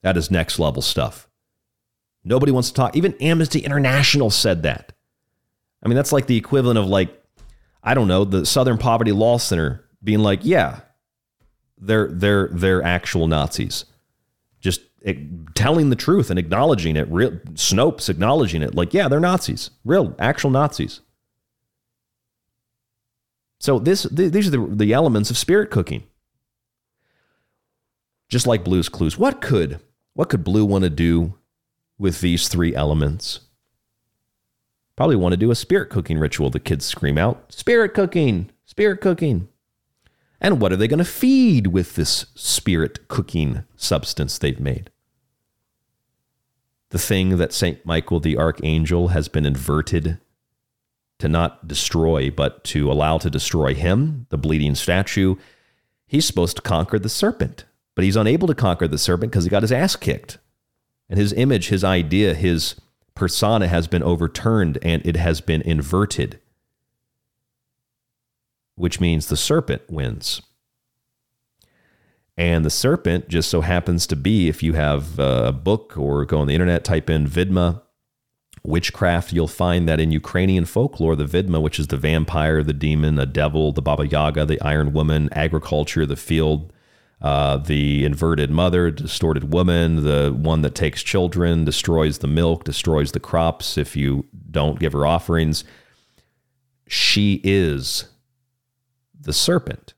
That is next level stuff. Nobody wants to talk. Even Amnesty International said that. I mean, that's like the equivalent of like, I don't know, the Southern Poverty Law Center being like, yeah, they're they're they're actual Nazis. Just telling the truth and acknowledging it. Real Snopes acknowledging it. Like, yeah, they're Nazis. Real actual Nazis. So this these are the, the elements of spirit cooking. Just like Blue's Clues. What could what could Blue want to do with these three elements? Probably want to do a spirit cooking ritual. The kids scream out, Spirit cooking, spirit cooking. And what are they going to feed with this spirit cooking substance they've made? The thing that St. Michael the Archangel has been inverted to not destroy, but to allow to destroy him, the bleeding statue, he's supposed to conquer the serpent. But he's unable to conquer the serpent because he got his ass kicked. And his image, his idea, his persona has been overturned and it has been inverted, which means the serpent wins. And the serpent just so happens to be, if you have a book or go on the internet, type in Vidma, witchcraft, you'll find that in Ukrainian folklore, the Vidma, which is the vampire, the demon, the devil, the Baba Yaga, the Iron Woman, agriculture, the field, uh, the inverted mother, distorted woman, the one that takes children, destroys the milk, destroys the crops if you don't give her offerings. She is the serpent,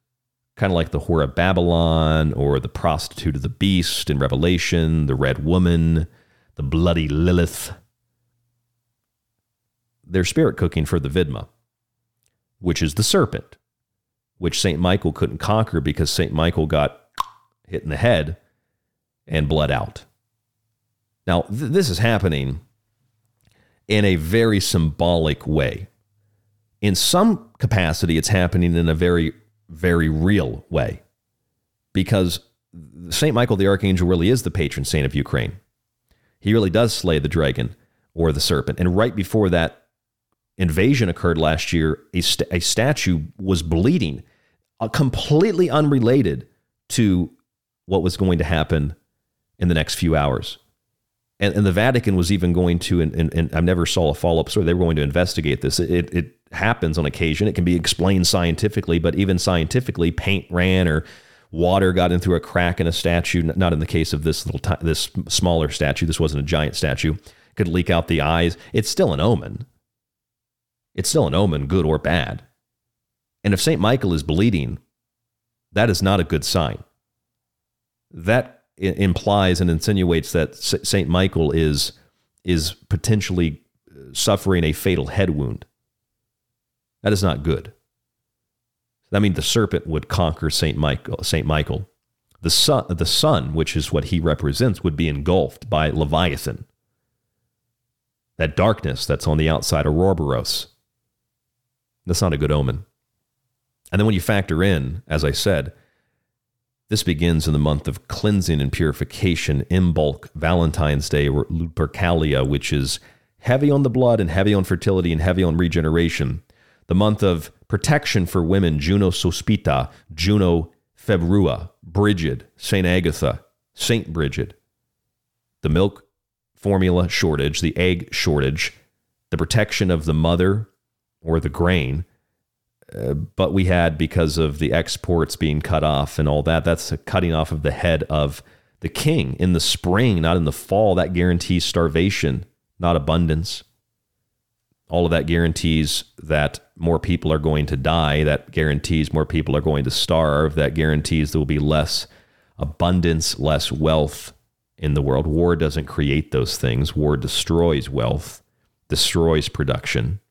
kind of like the whore of Babylon or the prostitute of the beast in Revelation, the red woman, the bloody Lilith. They're spirit cooking for the Vidma, which is the serpent, which St. Michael couldn't conquer because St. Michael got hit in the head and bled out. Now, th- this is happening in a very symbolic way. In some capacity, it's happening in a very, very real way because St. Michael the Archangel really is the patron saint of Ukraine. He really does slay the dragon or the serpent. And right before that invasion occurred last year, a, st- a statue was bleeding, uh, completely unrelated to what was going to happen in the next few hours. And, and the Vatican was even going to, and, and, and I never saw a follow up story, they were going to investigate this. It, it happens on occasion. It can be explained scientifically, but even scientifically, paint ran or water got in through a crack in a statue. Not in the case of this little, t- this smaller statue. This wasn't a giant statue. Could leak out the eyes. It's still an omen. It's still an omen, good or bad. And if St. Michael is bleeding, that is not a good sign that implies and insinuates that Saint Michael is is potentially uh, suffering a fatal head wound. That is not good. That means the serpent would conquer Saint Michael. Saint Michael, the sun, the sun, which is what he represents, would be engulfed by Leviathan. That darkness that's on the outside of Ouroboros. That's not a good omen. And then when you factor in, as I said, this begins in the month of cleansing and purification, Imbolc, Valentine's Day, or Lupercalia, which is heavy on the blood and heavy on fertility and heavy on regeneration. The month of protection for women, Juno Sospita, Juno Februa, Brigid, St. Agatha, St. Brigid. The milk formula shortage, the egg shortage, the protection of the mother or the grain, but we had because of the exports being cut off and all that. That's a cutting off of the head of the king in the spring, not in the fall. That guarantees starvation, not abundance. All of that guarantees that more people are going to die. That guarantees more people are going to starve. That guarantees there will be less abundance, less wealth in the world. War doesn't create those things, war destroys wealth, destroys production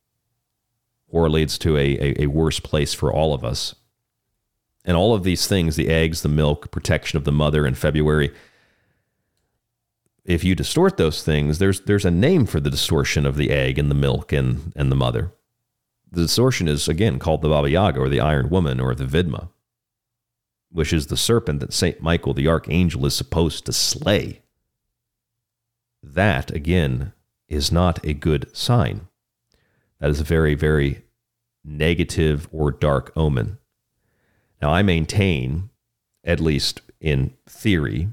or leads to a, a, a worse place for all of us. And all of these things the eggs, the milk, protection of the mother in February if you distort those things, there's there's a name for the distortion of the egg and the milk and and the mother. The distortion is again called the Baba Yaga or the Iron Woman or the Vidma, which is the serpent that Saint Michael the archangel is supposed to slay. That again is not a good sign. That is a very very negative or dark omen. Now I maintain, at least in theory,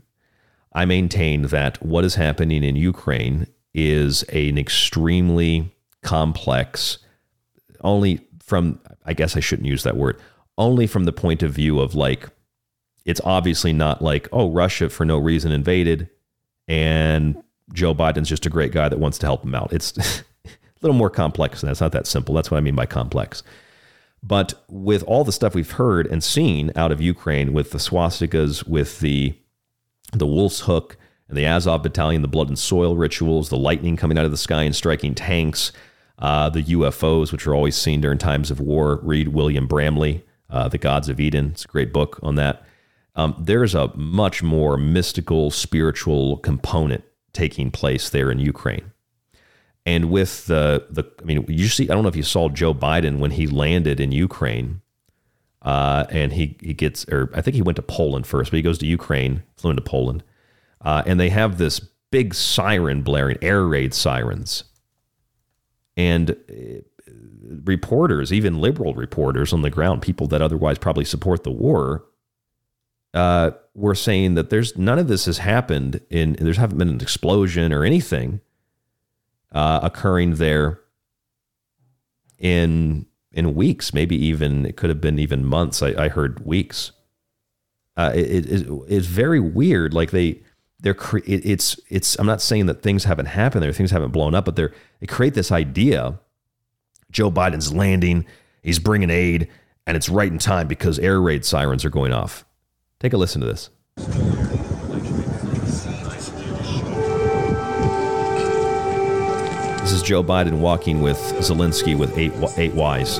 I maintain that what is happening in Ukraine is an extremely complex, only from, I guess I shouldn't use that word, only from the point of view of like, it's obviously not like, oh, Russia for no reason invaded and Joe Biden's just a great guy that wants to help him out. It's little more complex than that. It's not that simple. That's what I mean by complex. But with all the stuff we've heard and seen out of Ukraine with the swastikas, with the the wolf's hook and the Azov battalion, the blood and soil rituals, the lightning coming out of the sky and striking tanks, uh, the UFOs, which are always seen during times of war. Read William Bramley, uh, The Gods of Eden. It's a great book on that. Um, there's a much more mystical, spiritual component taking place there in Ukraine. And with the the, I mean, you see, I don't know if you saw Joe Biden when he landed in Ukraine uh, and he he gets, or I think he went to Poland first, but he goes to Ukraine, flew into Poland, uh, and they have this big siren blaring, air raid sirens, and uh, reporters, even liberal reporters on the ground, people that otherwise probably support the war, uh, were saying that there's none of this has happened in there's haven't been an explosion or anything uh, occurring there in in weeks, maybe even it could have been even months. I, I heard weeks. Uh, it, it, it's very weird. Like they, they're cre- it, it's it's. I'm not saying that things haven't happened there, things haven't blown up, but they're they create this idea. Joe Biden's landing, he's bringing aid, and it's right in time because air raid sirens are going off. Take a listen to this. This is Joe Biden walking with Zelensky with eight eight Ys.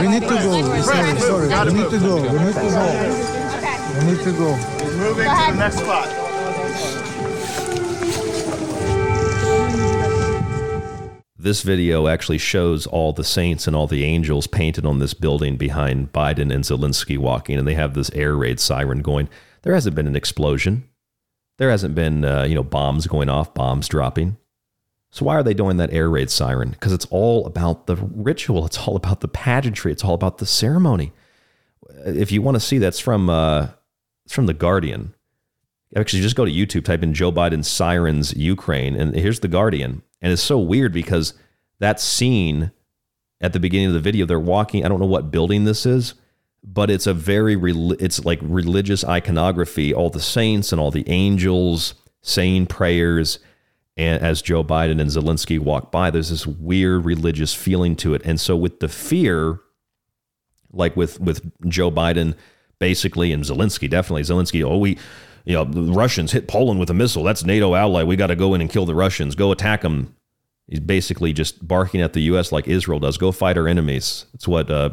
We need to go. Sorry, sorry. We need to go. We need to go. We need to go. We're moving to the next spot. This video actually shows all the saints and all the angels painted on this building behind Biden and Zelensky walking, and they have this air raid siren going. There hasn't been an explosion. There hasn't been, uh, you know, bombs going off, bombs dropping. So why are they doing that air raid siren? Because it's all about the ritual. It's all about the pageantry. It's all about the ceremony. If you want to see, that's from uh, it's from the Guardian. Actually, just go to YouTube, type in Joe Biden sirens Ukraine, and here's the Guardian. And it's so weird because that scene at the beginning of the video, they're walking. I don't know what building this is, but it's a very it's like religious iconography all the saints and all the angels saying prayers and as joe biden and zelensky walk by there's this weird religious feeling to it. And so with the fear like with with joe biden basically and zelensky definitely zelensky oh we you know the russians hit poland with a missile that's nato ally we got to go in and kill the russians go attack them he's basically just barking at the us like israel does go fight our enemies. That's what uh,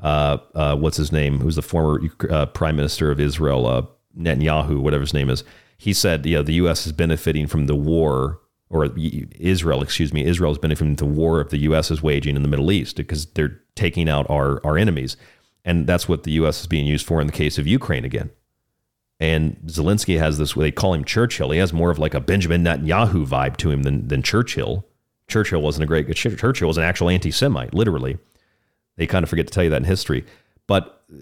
uh, uh, what's his name, who's the former uh, prime minister of Israel, uh, Netanyahu, whatever his name is. He said, you know, the U.S. is benefiting from the war, or Israel, excuse me, Israel is benefiting from the war of the U.S. is waging in the Middle East because they're taking out our our enemies, and that's what the U.S. is being used for in the case of Ukraine again. And Zelensky has this, they call him Churchill. He has more of like a Benjamin Netanyahu vibe to him than, than Churchill. Churchill wasn't a great, Churchill was an actual anti Semite, literally. They kind of forget to tell you that in history. But uh,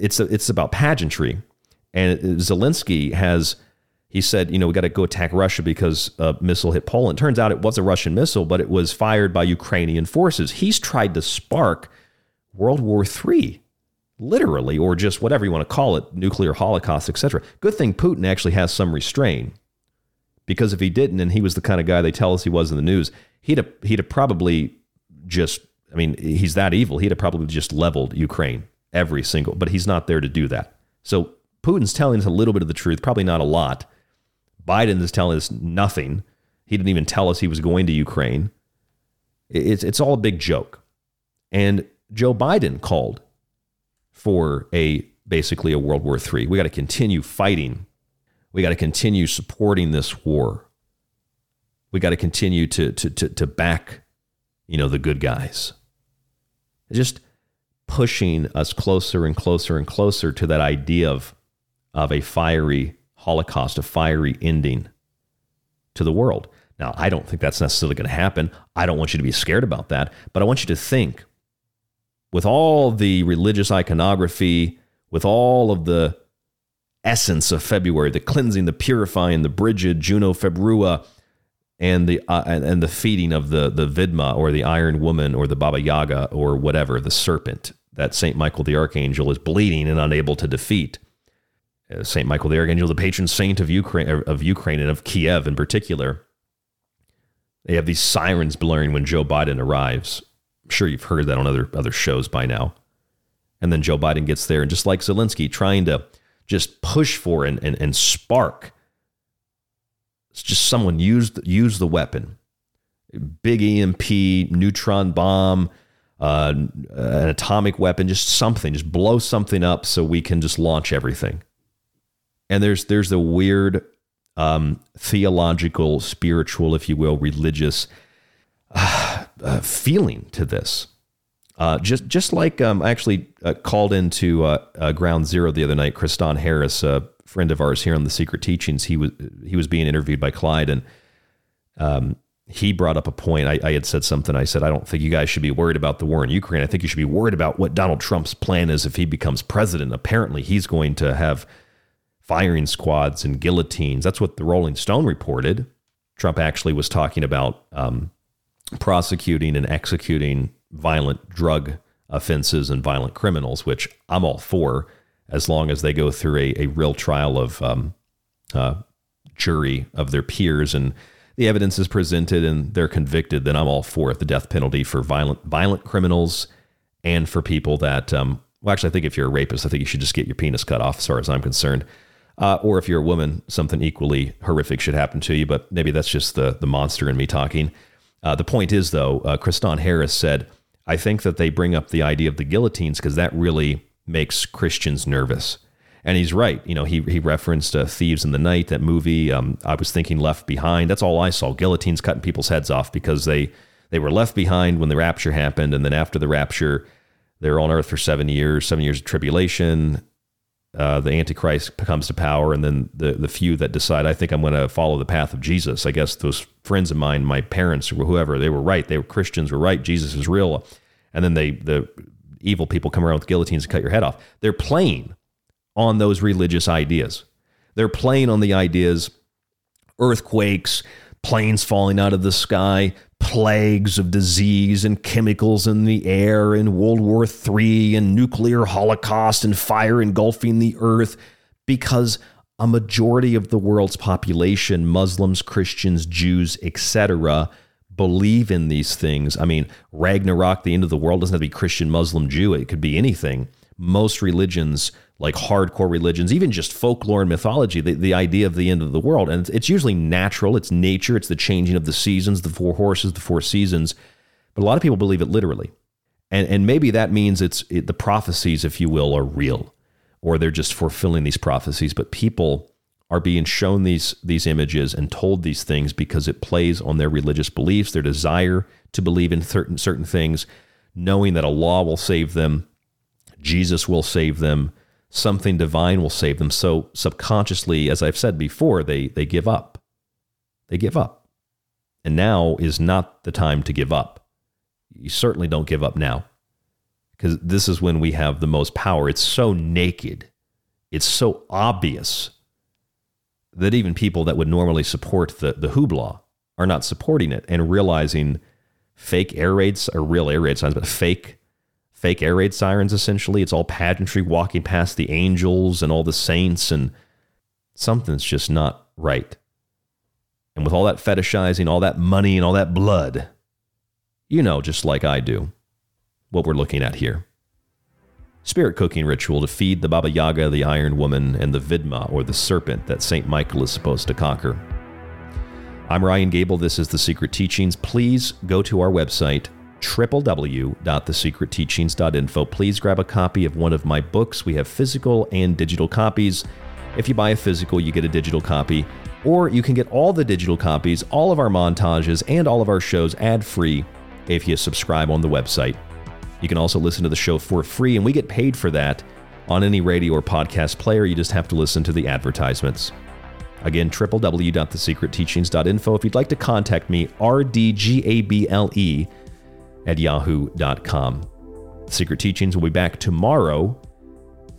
it's, it's about pageantry. And uh, Zelensky has, he said, you know, we got to go attack Russia because a missile hit Poland. Turns out it was a Russian missile, but it was fired by Ukrainian forces. He's tried to spark World War III, literally, or just whatever you want to call it, nuclear holocaust, etc. Good thing Putin actually has some restraint. Because if he didn't, and he was the kind of guy they tell us he was in the news, he'd have, he'd have probably just I mean, he's that evil. He'd have probably just leveled Ukraine every single, but he's not there to do that. So Putin's telling us a little bit of the truth, probably not a lot. Biden is telling us nothing. He didn't even tell us he was going to Ukraine. It's, it's all a big joke. And Joe Biden called for a basically a World War III. We got to continue fighting. We got to continue supporting this war. We got to continue to, to, to, back, you know, the good guys. Just pushing us closer and closer and closer to that idea of, of a fiery Holocaust, a fiery ending to the world. Now, I don't think that's necessarily going to happen. I don't want you to be scared about that, but I want you to think with all the religious iconography, with all of the essence of February, the cleansing, the purifying, the Brigid, Juno Februa, and the uh, and the feeding of the the Vidma or the Iron Woman or the Baba Yaga or whatever, the serpent that Saint Michael the Archangel is bleeding and unable to defeat. Uh, Saint Michael the Archangel, the patron saint of Ukraine of Ukraine and of Kiev in particular. They have these sirens blaring when Joe Biden arrives. I'm sure you've heard that on other other shows by now. And then Joe Biden gets there, and just like Zelensky, trying to just push for and, and, and spark. It's just someone used use the weapon. Big EMP, neutron bomb, uh, an atomic weapon, just something, just blow something up so we can just launch everything. And there's there's the weird um, theological, spiritual, if you will, religious uh, uh, feeling to this. Uh, just just like um, I actually uh, called into uh, uh, Ground Zero the other night. Kristan Harris, a friend of ours here on the Secret Teachings, he was he was being interviewed by Clyde, and um, he brought up a point. I, I, had said something. I said I don't think you guys should be worried about the war in Ukraine. I think you should be worried about what Donald Trump's plan is if he becomes president. Apparently, he's going to have firing squads and guillotines. That's what the Rolling Stone reported. Trump actually was talking about um, prosecuting and executing violent drug offenses and violent criminals, which I'm all for, as long as they go through a, a real trial of um, uh, jury of their peers and the evidence is presented and they're convicted, then I'm all for. The death penalty for violent violent criminals and for people that, um, well, actually, I think if you're a rapist, I think you should just get your penis cut off, as far as I'm concerned. Uh, or if you're a woman, something equally horrific should happen to you. But maybe that's just the the monster in me talking. Uh, the point is, though, uh, Harris said I think that they bring up the idea of the guillotines because that really makes Christians nervous. And he's right. You know, he, he referenced uh, Thieves in the Night, that movie. Um, I was thinking Left Behind. That's all I saw. Guillotines cutting people's heads off because they, they were left behind when the rapture happened. And then after the rapture, they're on earth for seven years, seven years of tribulation. Uh, the Antichrist comes to power, and then the the few that decide, I think I'm going to follow the path of Jesus. I guess those friends of mine, my parents or whoever, they were right. They were Christians, were right. Jesus is real. And then they the evil people come around with guillotines and cut your head off. They're playing on those religious ideas. They're playing on the ideas, earthquakes, planes falling out of the sky, plagues of disease and chemicals in the air, and World War III, and nuclear holocaust, and fire engulfing the earth, because a majority of the world's population, Muslims, Christians, Jews, etc., believe in these things. I mean, Ragnarok, the end of the world, doesn't have to be Christian, Muslim, Jew. It could be anything. Most religions like hardcore religions, even just folklore and mythology, the, the idea of the end of the world. And it's, it's usually natural, it's nature, it's the changing of the seasons, the four horses, the four seasons. But a lot of people believe it literally. And, and maybe that means it's it, the prophecies, if you will, are real, or they're just fulfilling these prophecies. But people are being shown these, these images and told these things because it plays on their religious beliefs, their desire to believe in certain, certain things, knowing that Allah will save them, Jesus will save them something divine will save them. So subconsciously, as I've said before, they they give up. They give up. And now is not the time to give up. You certainly don't give up now. Because this is when we have the most power. It's so naked. It's so obvious that even people that would normally support the, the hoopla are not supporting it and realizing fake air raids are real air raid signs, but fake fake air raid sirens essentially. It's all pageantry walking past the angels and all the saints, and something's just not right. And with all that fetishizing, all that money, and all that blood, you know, just like I do, what we're looking at here. Spirit cooking ritual to feed the Baba Yaga, the Iron Woman, and the Vidma, or the serpent that St. Michael is supposed to conquer. I'm Ryan Gable. This is The Secret Teachings. Please go to our website, www.thesecretteachings.info. Please grab a copy of one of my books. We have physical and digital copies. If you buy a physical, you get a digital copy, or you can get all the digital copies, all of our montages, and all of our shows ad free if you subscribe on the website. You can also listen to the show for free, and we get paid for that on any radio or podcast player. You just have to listen to the advertisements. Again, www.thesecretteachings.info. If you'd like to contact me, rdgable at yahoo.com. Secret Teachings will be back tomorrow,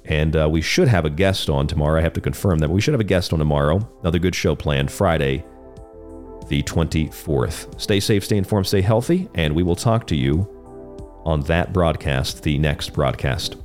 and uh, we should have a guest on tomorrow. I have to confirm that. We should have a guest on tomorrow. Another good show planned Friday, the 24th. Stay safe, stay informed, stay healthy, and we will talk to you on that broadcast, the next broadcast.